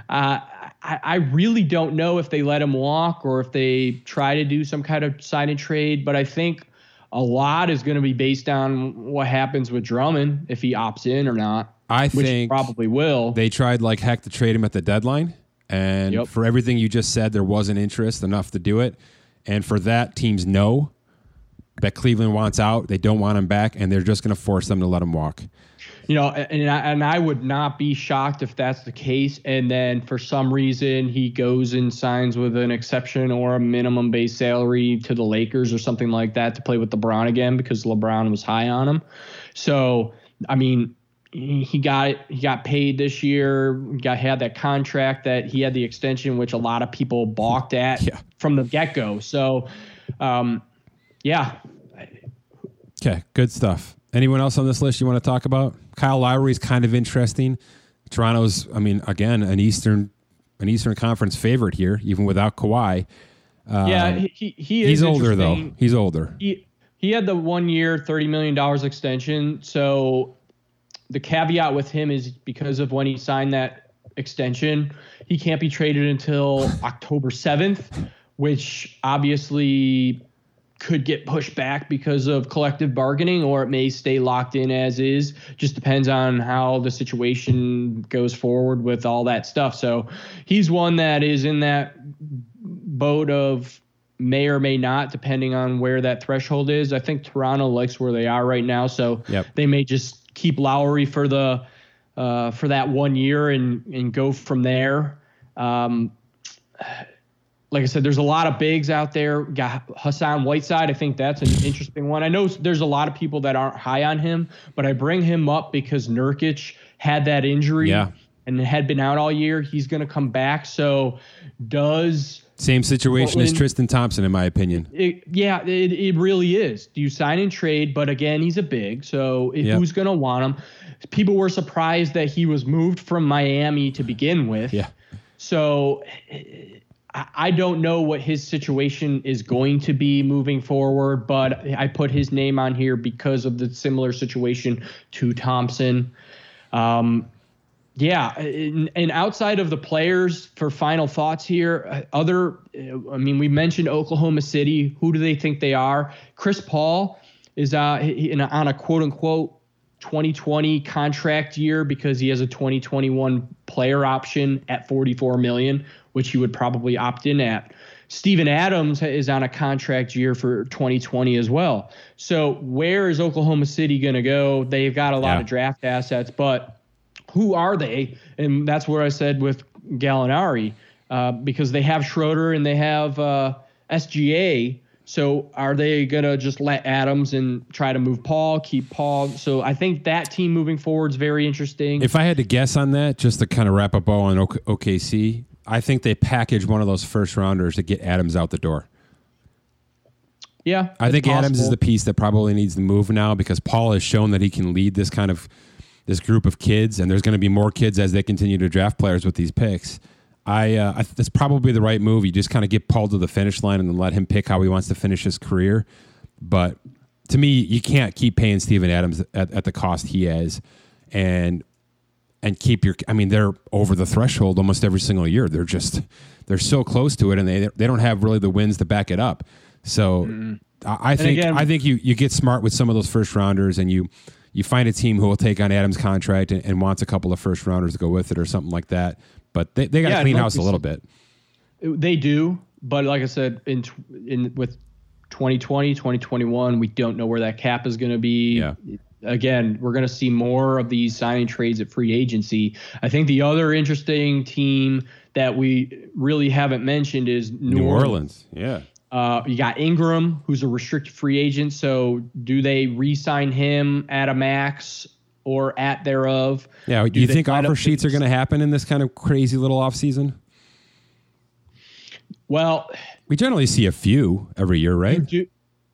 uh, I, I really don't know if they let him walk or if they try to do some kind of sign and trade. But I think a lot is going to be based on what happens with Drummond if he opts in or not. I which he think probably will. they tried like heck to trade him at the deadline. And Yep. for everything you just said, there wasn't interest enough to do it. And for that, teams know that Cleveland wants out. They don't want him back, and they're just going to force them to let him walk. You know, and I, and I would not be shocked if that's the case. And then for some reason he goes and signs with an exception or a minimum base salary to the Lakers or something like that to play with LeBron again because LeBron was high on him. So I mean, he got. He got paid this year. Got had that contract that he had the extension, which a lot of people balked at yeah. from the get go. So, um, yeah. Okay, good stuff. Anyone else on this list you want to talk about? Kyle Lowry is kind of interesting. Toronto's, I mean, again, an Eastern an Eastern Conference favorite here, even without Kawhi. Um, yeah, he, he is He's older though. He's older. He he had the one year, thirty million dollars extension. So the caveat with him is because of when he signed that extension, he can't be traded until October seventh, which obviously could get pushed back because of collective bargaining or it may stay locked in as is. Just depends on how the situation goes forward with all that stuff. So he's one that is in that boat of may or may not depending on where that threshold is. I think toronto likes where they are right now so yep. they may just keep lowry for the uh, for that one year and and go from there. Um, like I said, there's a lot of bigs out there. Got Hassan Whiteside. I think that's an interesting one. I know there's a lot of people that aren't high on him, but I bring him up because Nurkic had that injury yeah. and had been out all year. He's going to come back. So does same situation Portland, as Tristan Thompson, in my opinion. It, yeah, it, it really is. Do you sign and trade? But again, he's a big, so yep. who's going to want him? People were surprised that he was moved from Miami to begin with. Yeah. So I don't know what his situation is going to be moving forward, but I put his name on here because of the similar situation to Thompson. Um, yeah, and outside of the players, for final thoughts here, other, I mean, we mentioned Oklahoma City. Who do they think they are? Chris Paul is uh, on a quote unquote 2020 contract year because he has a 2021 player option at 44 million which he would probably opt in at. Steven Adams is on a contract year for 2020 as well. So where is Oklahoma City going to go? They've got a lot yeah. of draft assets, but who are they? And that's where I said with Gallinari, uh, because they have Schroeder and they have uh, SGA. So are they gonna just let Adams and try to move Paul, keep Paul? So I think that team moving forward is very interesting. If I had to guess on that, just to kind of wrap up all on OKC, I think they package one of those first rounders to get Adams out the door. Yeah, I think possible. Adams is the piece that probably needs to move now because Paul has shown that he can lead this kind of this group of kids, and there's going to be more kids as they continue to draft players with these picks. I, uh, I that's probably the right move. You just kind of get Paul to the finish line and then let him pick how he wants to finish his career. But to me, you can't keep paying Steven Adams at, at the cost he has, and and keep your I mean they're over the threshold almost every single year. They're just they're so close to it and they they don't have really the wins to back it up. So mm-hmm. I, I think again, I think you you get smart with some of those first rounders and you you find a team who will take on Adams' contract and, and wants a couple of first rounders to go with it or something like that. But they, they got to yeah, clean house a little bit. They do, but like I said, in in with 2020, 2021, we don't know where that cap is going to be. Yeah again, we're going to see more of these signing trades at free agency. I think the other interesting team that we really haven't mentioned is New, New Orleans. Orleans. Yeah. Uh, you got Ingram, who's a restricted free agent. So do they re-sign him at a max or at thereof? Yeah. Do, do you think offer sheets are going to happen in this kind of crazy little offseason? Well, we generally see a few every year, right? You do,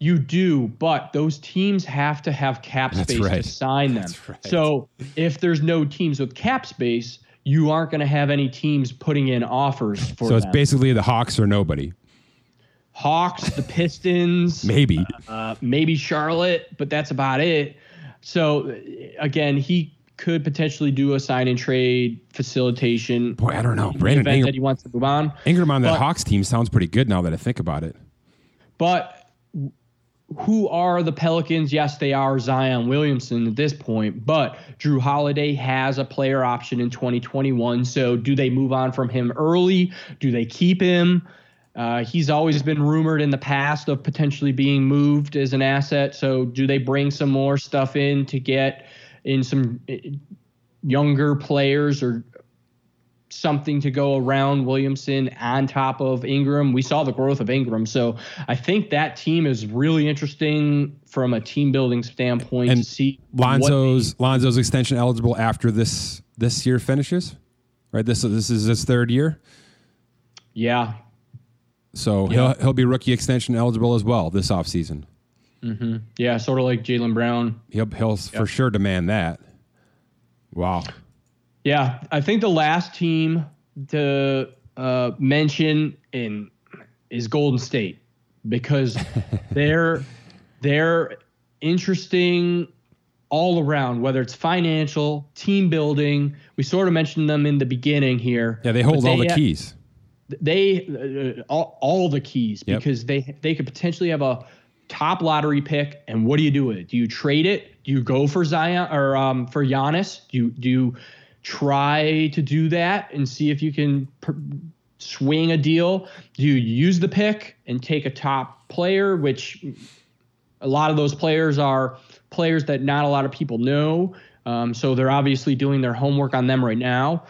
you do, but those teams have to have cap space right. to sign them. Right. So if there's no teams with cap space, you aren't going to have any teams putting in offers for. So it's them. basically the Hawks or nobody. Hawks, the Pistons, maybe, uh, maybe Charlotte, but that's about it. So again, he could potentially do a sign and trade facilitation. Boy, I don't know. Brandon Ingram, that he wants to move on. Ingram on that but, Hawks team sounds pretty good now that I think about it. But who are the Pelicans? Yes, they are Zion Williamson at this point, but Jrue Holiday has a player option in 2021. So do they move on from him early? Do they keep him? Uh, he's always been rumored in the past of potentially being moved as an asset. So, do they bring some more stuff in to get in some uh, younger players or something to go around Williamson on top of Ingram? We saw the growth of Ingram. So, I think that team is really interesting from a team building standpoint And to see Lonzo's Lonzo's extension eligible after this this year finishes, right? This this is his third year, Yeah. so Yeah. he'll he'll be rookie extension eligible as well this offseason. Mm-hmm. Yeah. Sort of like Jaylen Brown. He'll he'll for sure demand that. Wow. Yeah, I think the last team to uh, mention in is Golden State because they're they're interesting all around, whether it's financial, team building. We sort of mentioned them in the beginning here. Yeah, they hold all the keys. They uh, all, all the keys Yep. because they they could potentially have a top lottery pick. And what do you do with it? Do you trade it? Do you go for Zion or um, for Giannis? Do you do you try to do that and see if you can per- swing a deal? Do you use the pick and take a top player, which a lot of those players are players that not a lot of people know. Um, so they're obviously doing their homework on them right now.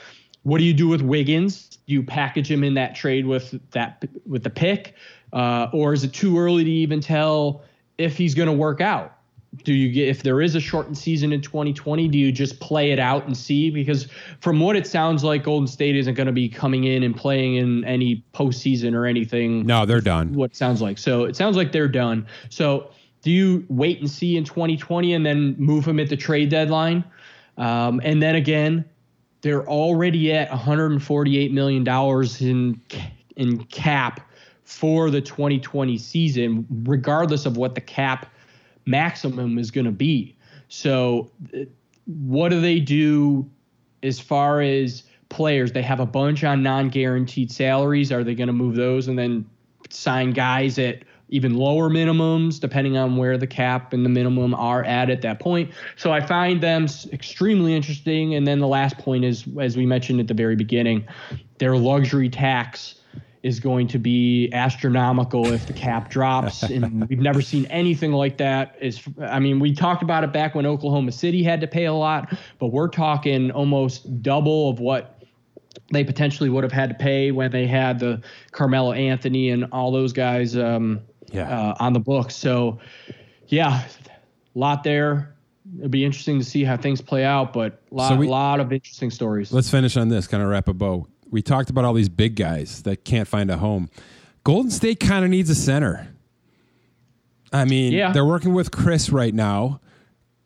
What do you do with Wiggins? Do you package him in that trade with that with the pick, uh, or is it too early to even tell if he's going to work out? Do you get if there is a shortened season in 2020? Do you just play it out and see? Because from what it sounds like, Golden State isn't going to be coming in and playing in any postseason or anything No, they're done. what it sounds like. So it sounds like they're done. So do you wait and see in 2020 and then move him at the trade deadline? Um, and then again, they're already at 148 million dollars in in cap for the 2020 season, regardless of what the cap maximum is going to be. So, what do they do as far as players? They have a bunch on non-guaranteed salaries. Are they going to move those and then sign guys at even lower minimums, depending on where the cap and the minimum are at at that point? So I find them extremely interesting. And then the last point is, as we mentioned at the very beginning, their luxury tax is going to be astronomical if the cap drops. And we've never seen anything like that. Is i mean we talked about it back when oklahoma city had to pay a lot but we're talking almost double of what they potentially would have had to pay when they had the carmelo anthony and all those guys um, Yeah. uh, on the books. So yeah a lot there. It'll be interesting to see how things play out but a lot, So we- lot of interesting stories. Let's finish on this, kind of wrap a bow. We talked about all these big guys that can't find a home. Golden State kind of needs a center. I mean, Yeah. they're working with Chris right now.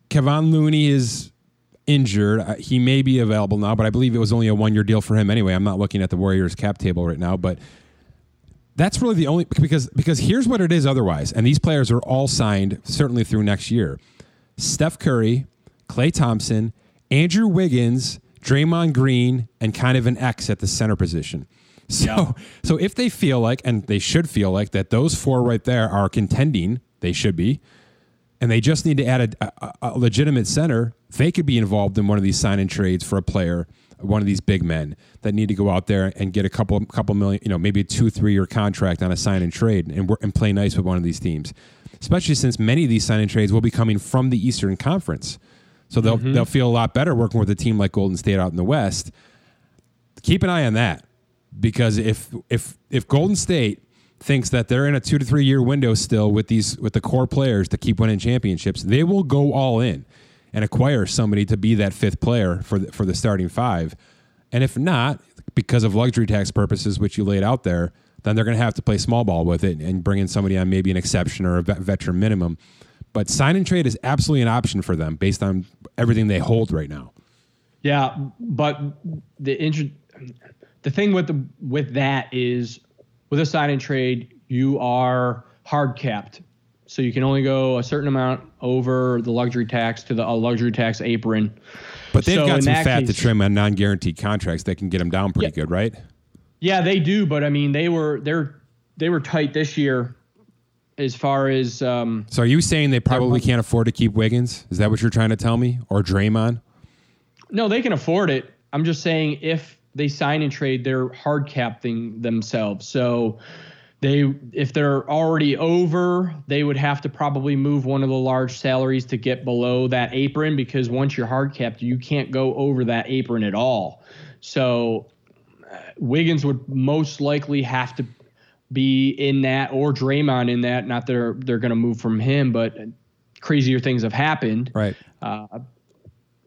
Kevon Looney is injured. Uh, He may be available now, but I believe it was only a one year deal for him anyway. I'm not looking at the Warriors cap table right now, but that's really the only because because here's what it is otherwise, and these players are all signed certainly through next year. Steph Curry, Klay Thompson, Andrew Wiggins, Draymond Green, and kind of an X at the center position. So, so if they feel like, and they should feel like that, those four right there are contending. They should be, and they just need to add a, a, a legitimate center. They could be involved in one of these sign and trades for a player, one of these big men that need to go out there and get a couple couple million, you know, maybe a two three year contract on a sign and trade and and play nice with one of these teams. Especially since many of these sign and trades will be coming from the Eastern Conference, so they'll mm-hmm. they'll feel a lot better working with a team like Golden State out in the West. Keep an eye on that because if if if Golden State thinks that they're in a two to three year window still with these with the core players to keep winning championships, they will go all in and acquire somebody to be that fifth player for the, for the starting five. And if not, because of luxury tax purposes, which you laid out there, then they're going to have to play small ball with it and bring in somebody on maybe an exception or a veteran minimum. But sign and trade is absolutely an option for them based on everything they hold right now. Yeah, but the inter- the thing with the with that is with a sign and trade, you are hard capped. So you can only go a certain amount over the luxury tax to the a luxury tax apron. But they've So got some fat to trim on non-guaranteed contracts that can get them down pretty Yeah. good, right? Yeah, they do, but I mean they were they're they were tight this year as far as um So are you saying they probably can't afford to keep Wiggins? Is that what you're trying to tell me? Or Draymond? no, they can afford it. I'm just saying if they sign and trade, they're hard capping themselves. So they if they're already over, they would have to probably move one of the large salaries to get below that apron because once you're hard capped, you can't go over that apron at all. So uh, Wiggins would most likely have to be in that or Draymond in that. Not that they're they're going to move from him, but crazier things have happened. Right. Uh,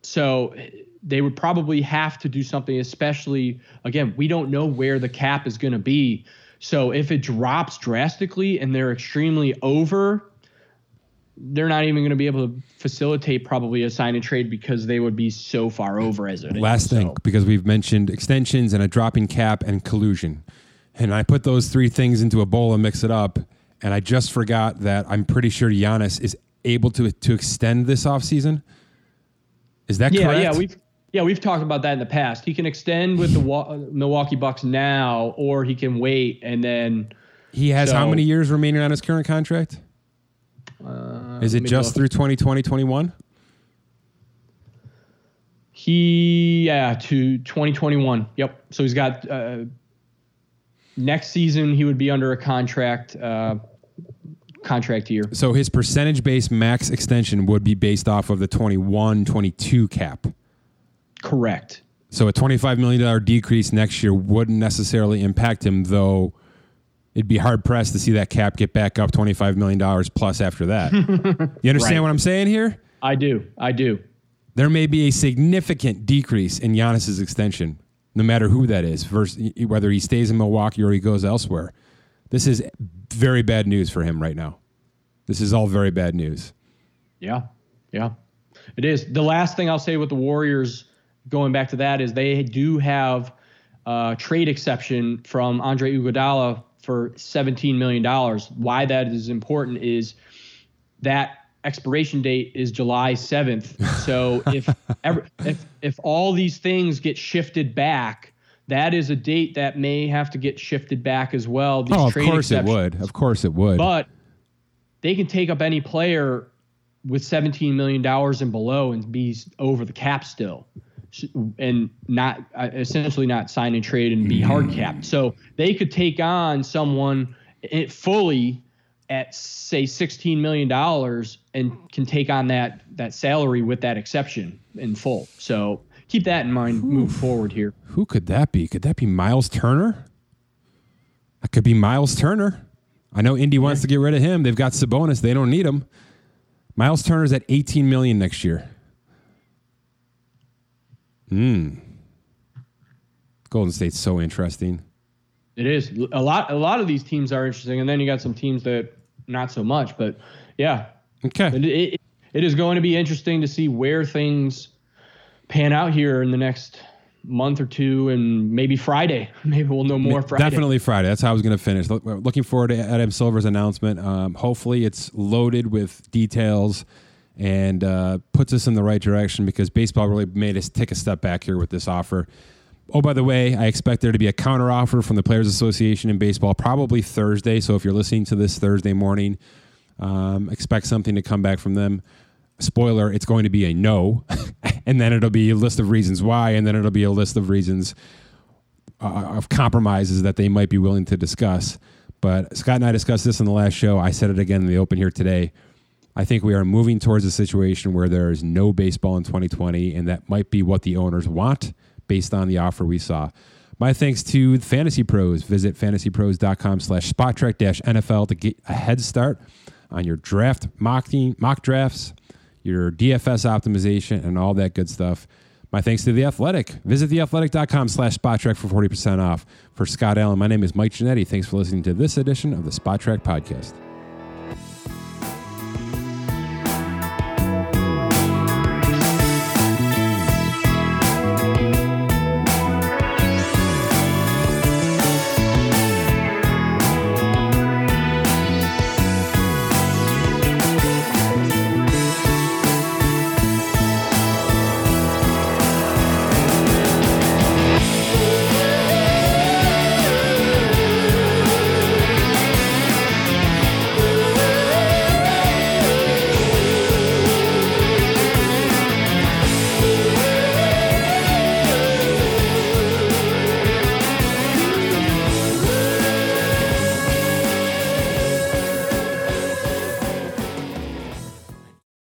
so they would probably have to do something, especially again, we don't know where the cap is going to be. So if it drops drastically and they're extremely over, they're not even going to be able to facilitate probably a sign and trade because they would be so far over as it Last is. thing, So, because we've mentioned extensions and a dropping cap and collusion. And I put those three things into a bowl and mix it up. And I just forgot that I'm pretty sure Giannis is able to to extend this offseason. Is that yeah, correct? yeah, we've yeah we've talked about that in the past. He can extend with the Wa- Milwaukee Bucks now, or he can wait and then. he has how many years remaining on his current contract? Uh, Is it just through 2020, 21? He yeah to 2021. Yep. So he's got uh, next season he would be under a contract uh, contract year. So his percentage based max extension would be based off of the 21 22 cap. Correct. So a $25 million decrease next year wouldn't necessarily impact him, though it'd be hard pressed to see that cap get back up $25 million plus after that. you understand Right. what I'm saying here? I do. I do. There may be a significant decrease in Giannis's extension, no matter who that is, versus whether he stays in Milwaukee or he goes elsewhere. This is very bad news for him right now. This is all very bad news. Yeah. Yeah. It is. The last thing I'll say with the Warriors, going back to that, is they do have a trade exception from Andre Iguodala for $17 million. Why that is important is that expiration date is July 7th. So if ever, if if all these things get shifted back, that is a date that may have to get shifted back as well. These Oh, of course it would. Of course it would. But they can take up any player with $17 million and below and be over the cap still and not uh, essentially not sign and trade and be hard capped. So they could take on someone it fully at say $16 million and can take on that that salary with that exception in full. So keep that in mind move forward here. Who could that be? Could that be Myles Turner? That could be Myles Turner. I know Indy wants to get rid of him. They've got Sabonis. They don't need him. Myles Turner's at 18 million next year. Hmm. Golden State's so interesting. It is a lot. A lot of these teams are interesting, and then you got some teams that not so much. But yeah, Okay. it, it, it is going to be interesting to see where things pan out here in the next month or two, and maybe Friday. Maybe we'll know more Friday. Definitely Friday. That's how I was going to finish. Looking forward to Adam Silver's announcement. Um, hopefully, it's loaded with details and uh, puts us in the right direction because baseball really made us take a step back here with this offer. Oh, by the way, I expect there to be a counter offer from the Players Association in baseball probably Thursday. So if you're listening to this Thursday morning, um, expect something to come back from them. Spoiler, it's going to be a no. and then it'll be a list of reasons why. And then it'll be a list of reasons uh, of compromises that they might be willing to discuss. But Scott and I discussed this in the last show. I said it again in the open here today. I think we are moving towards a situation where there is no baseball in 2020, and that might be what the owners want based on the offer we saw. My thanks to Fantasy Pros. Visit fantasypros.com slash spotrac dash NFL to get a head start on your draft mocking, mock drafts, your DFS optimization, and all that good stuff. My thanks to The Athletic. Visit theathletic.com slash spotrac for 40% off. For Scott Allen, my name is Mike Ginnitti. Thanks for listening to this edition of the Spotrac Podcast.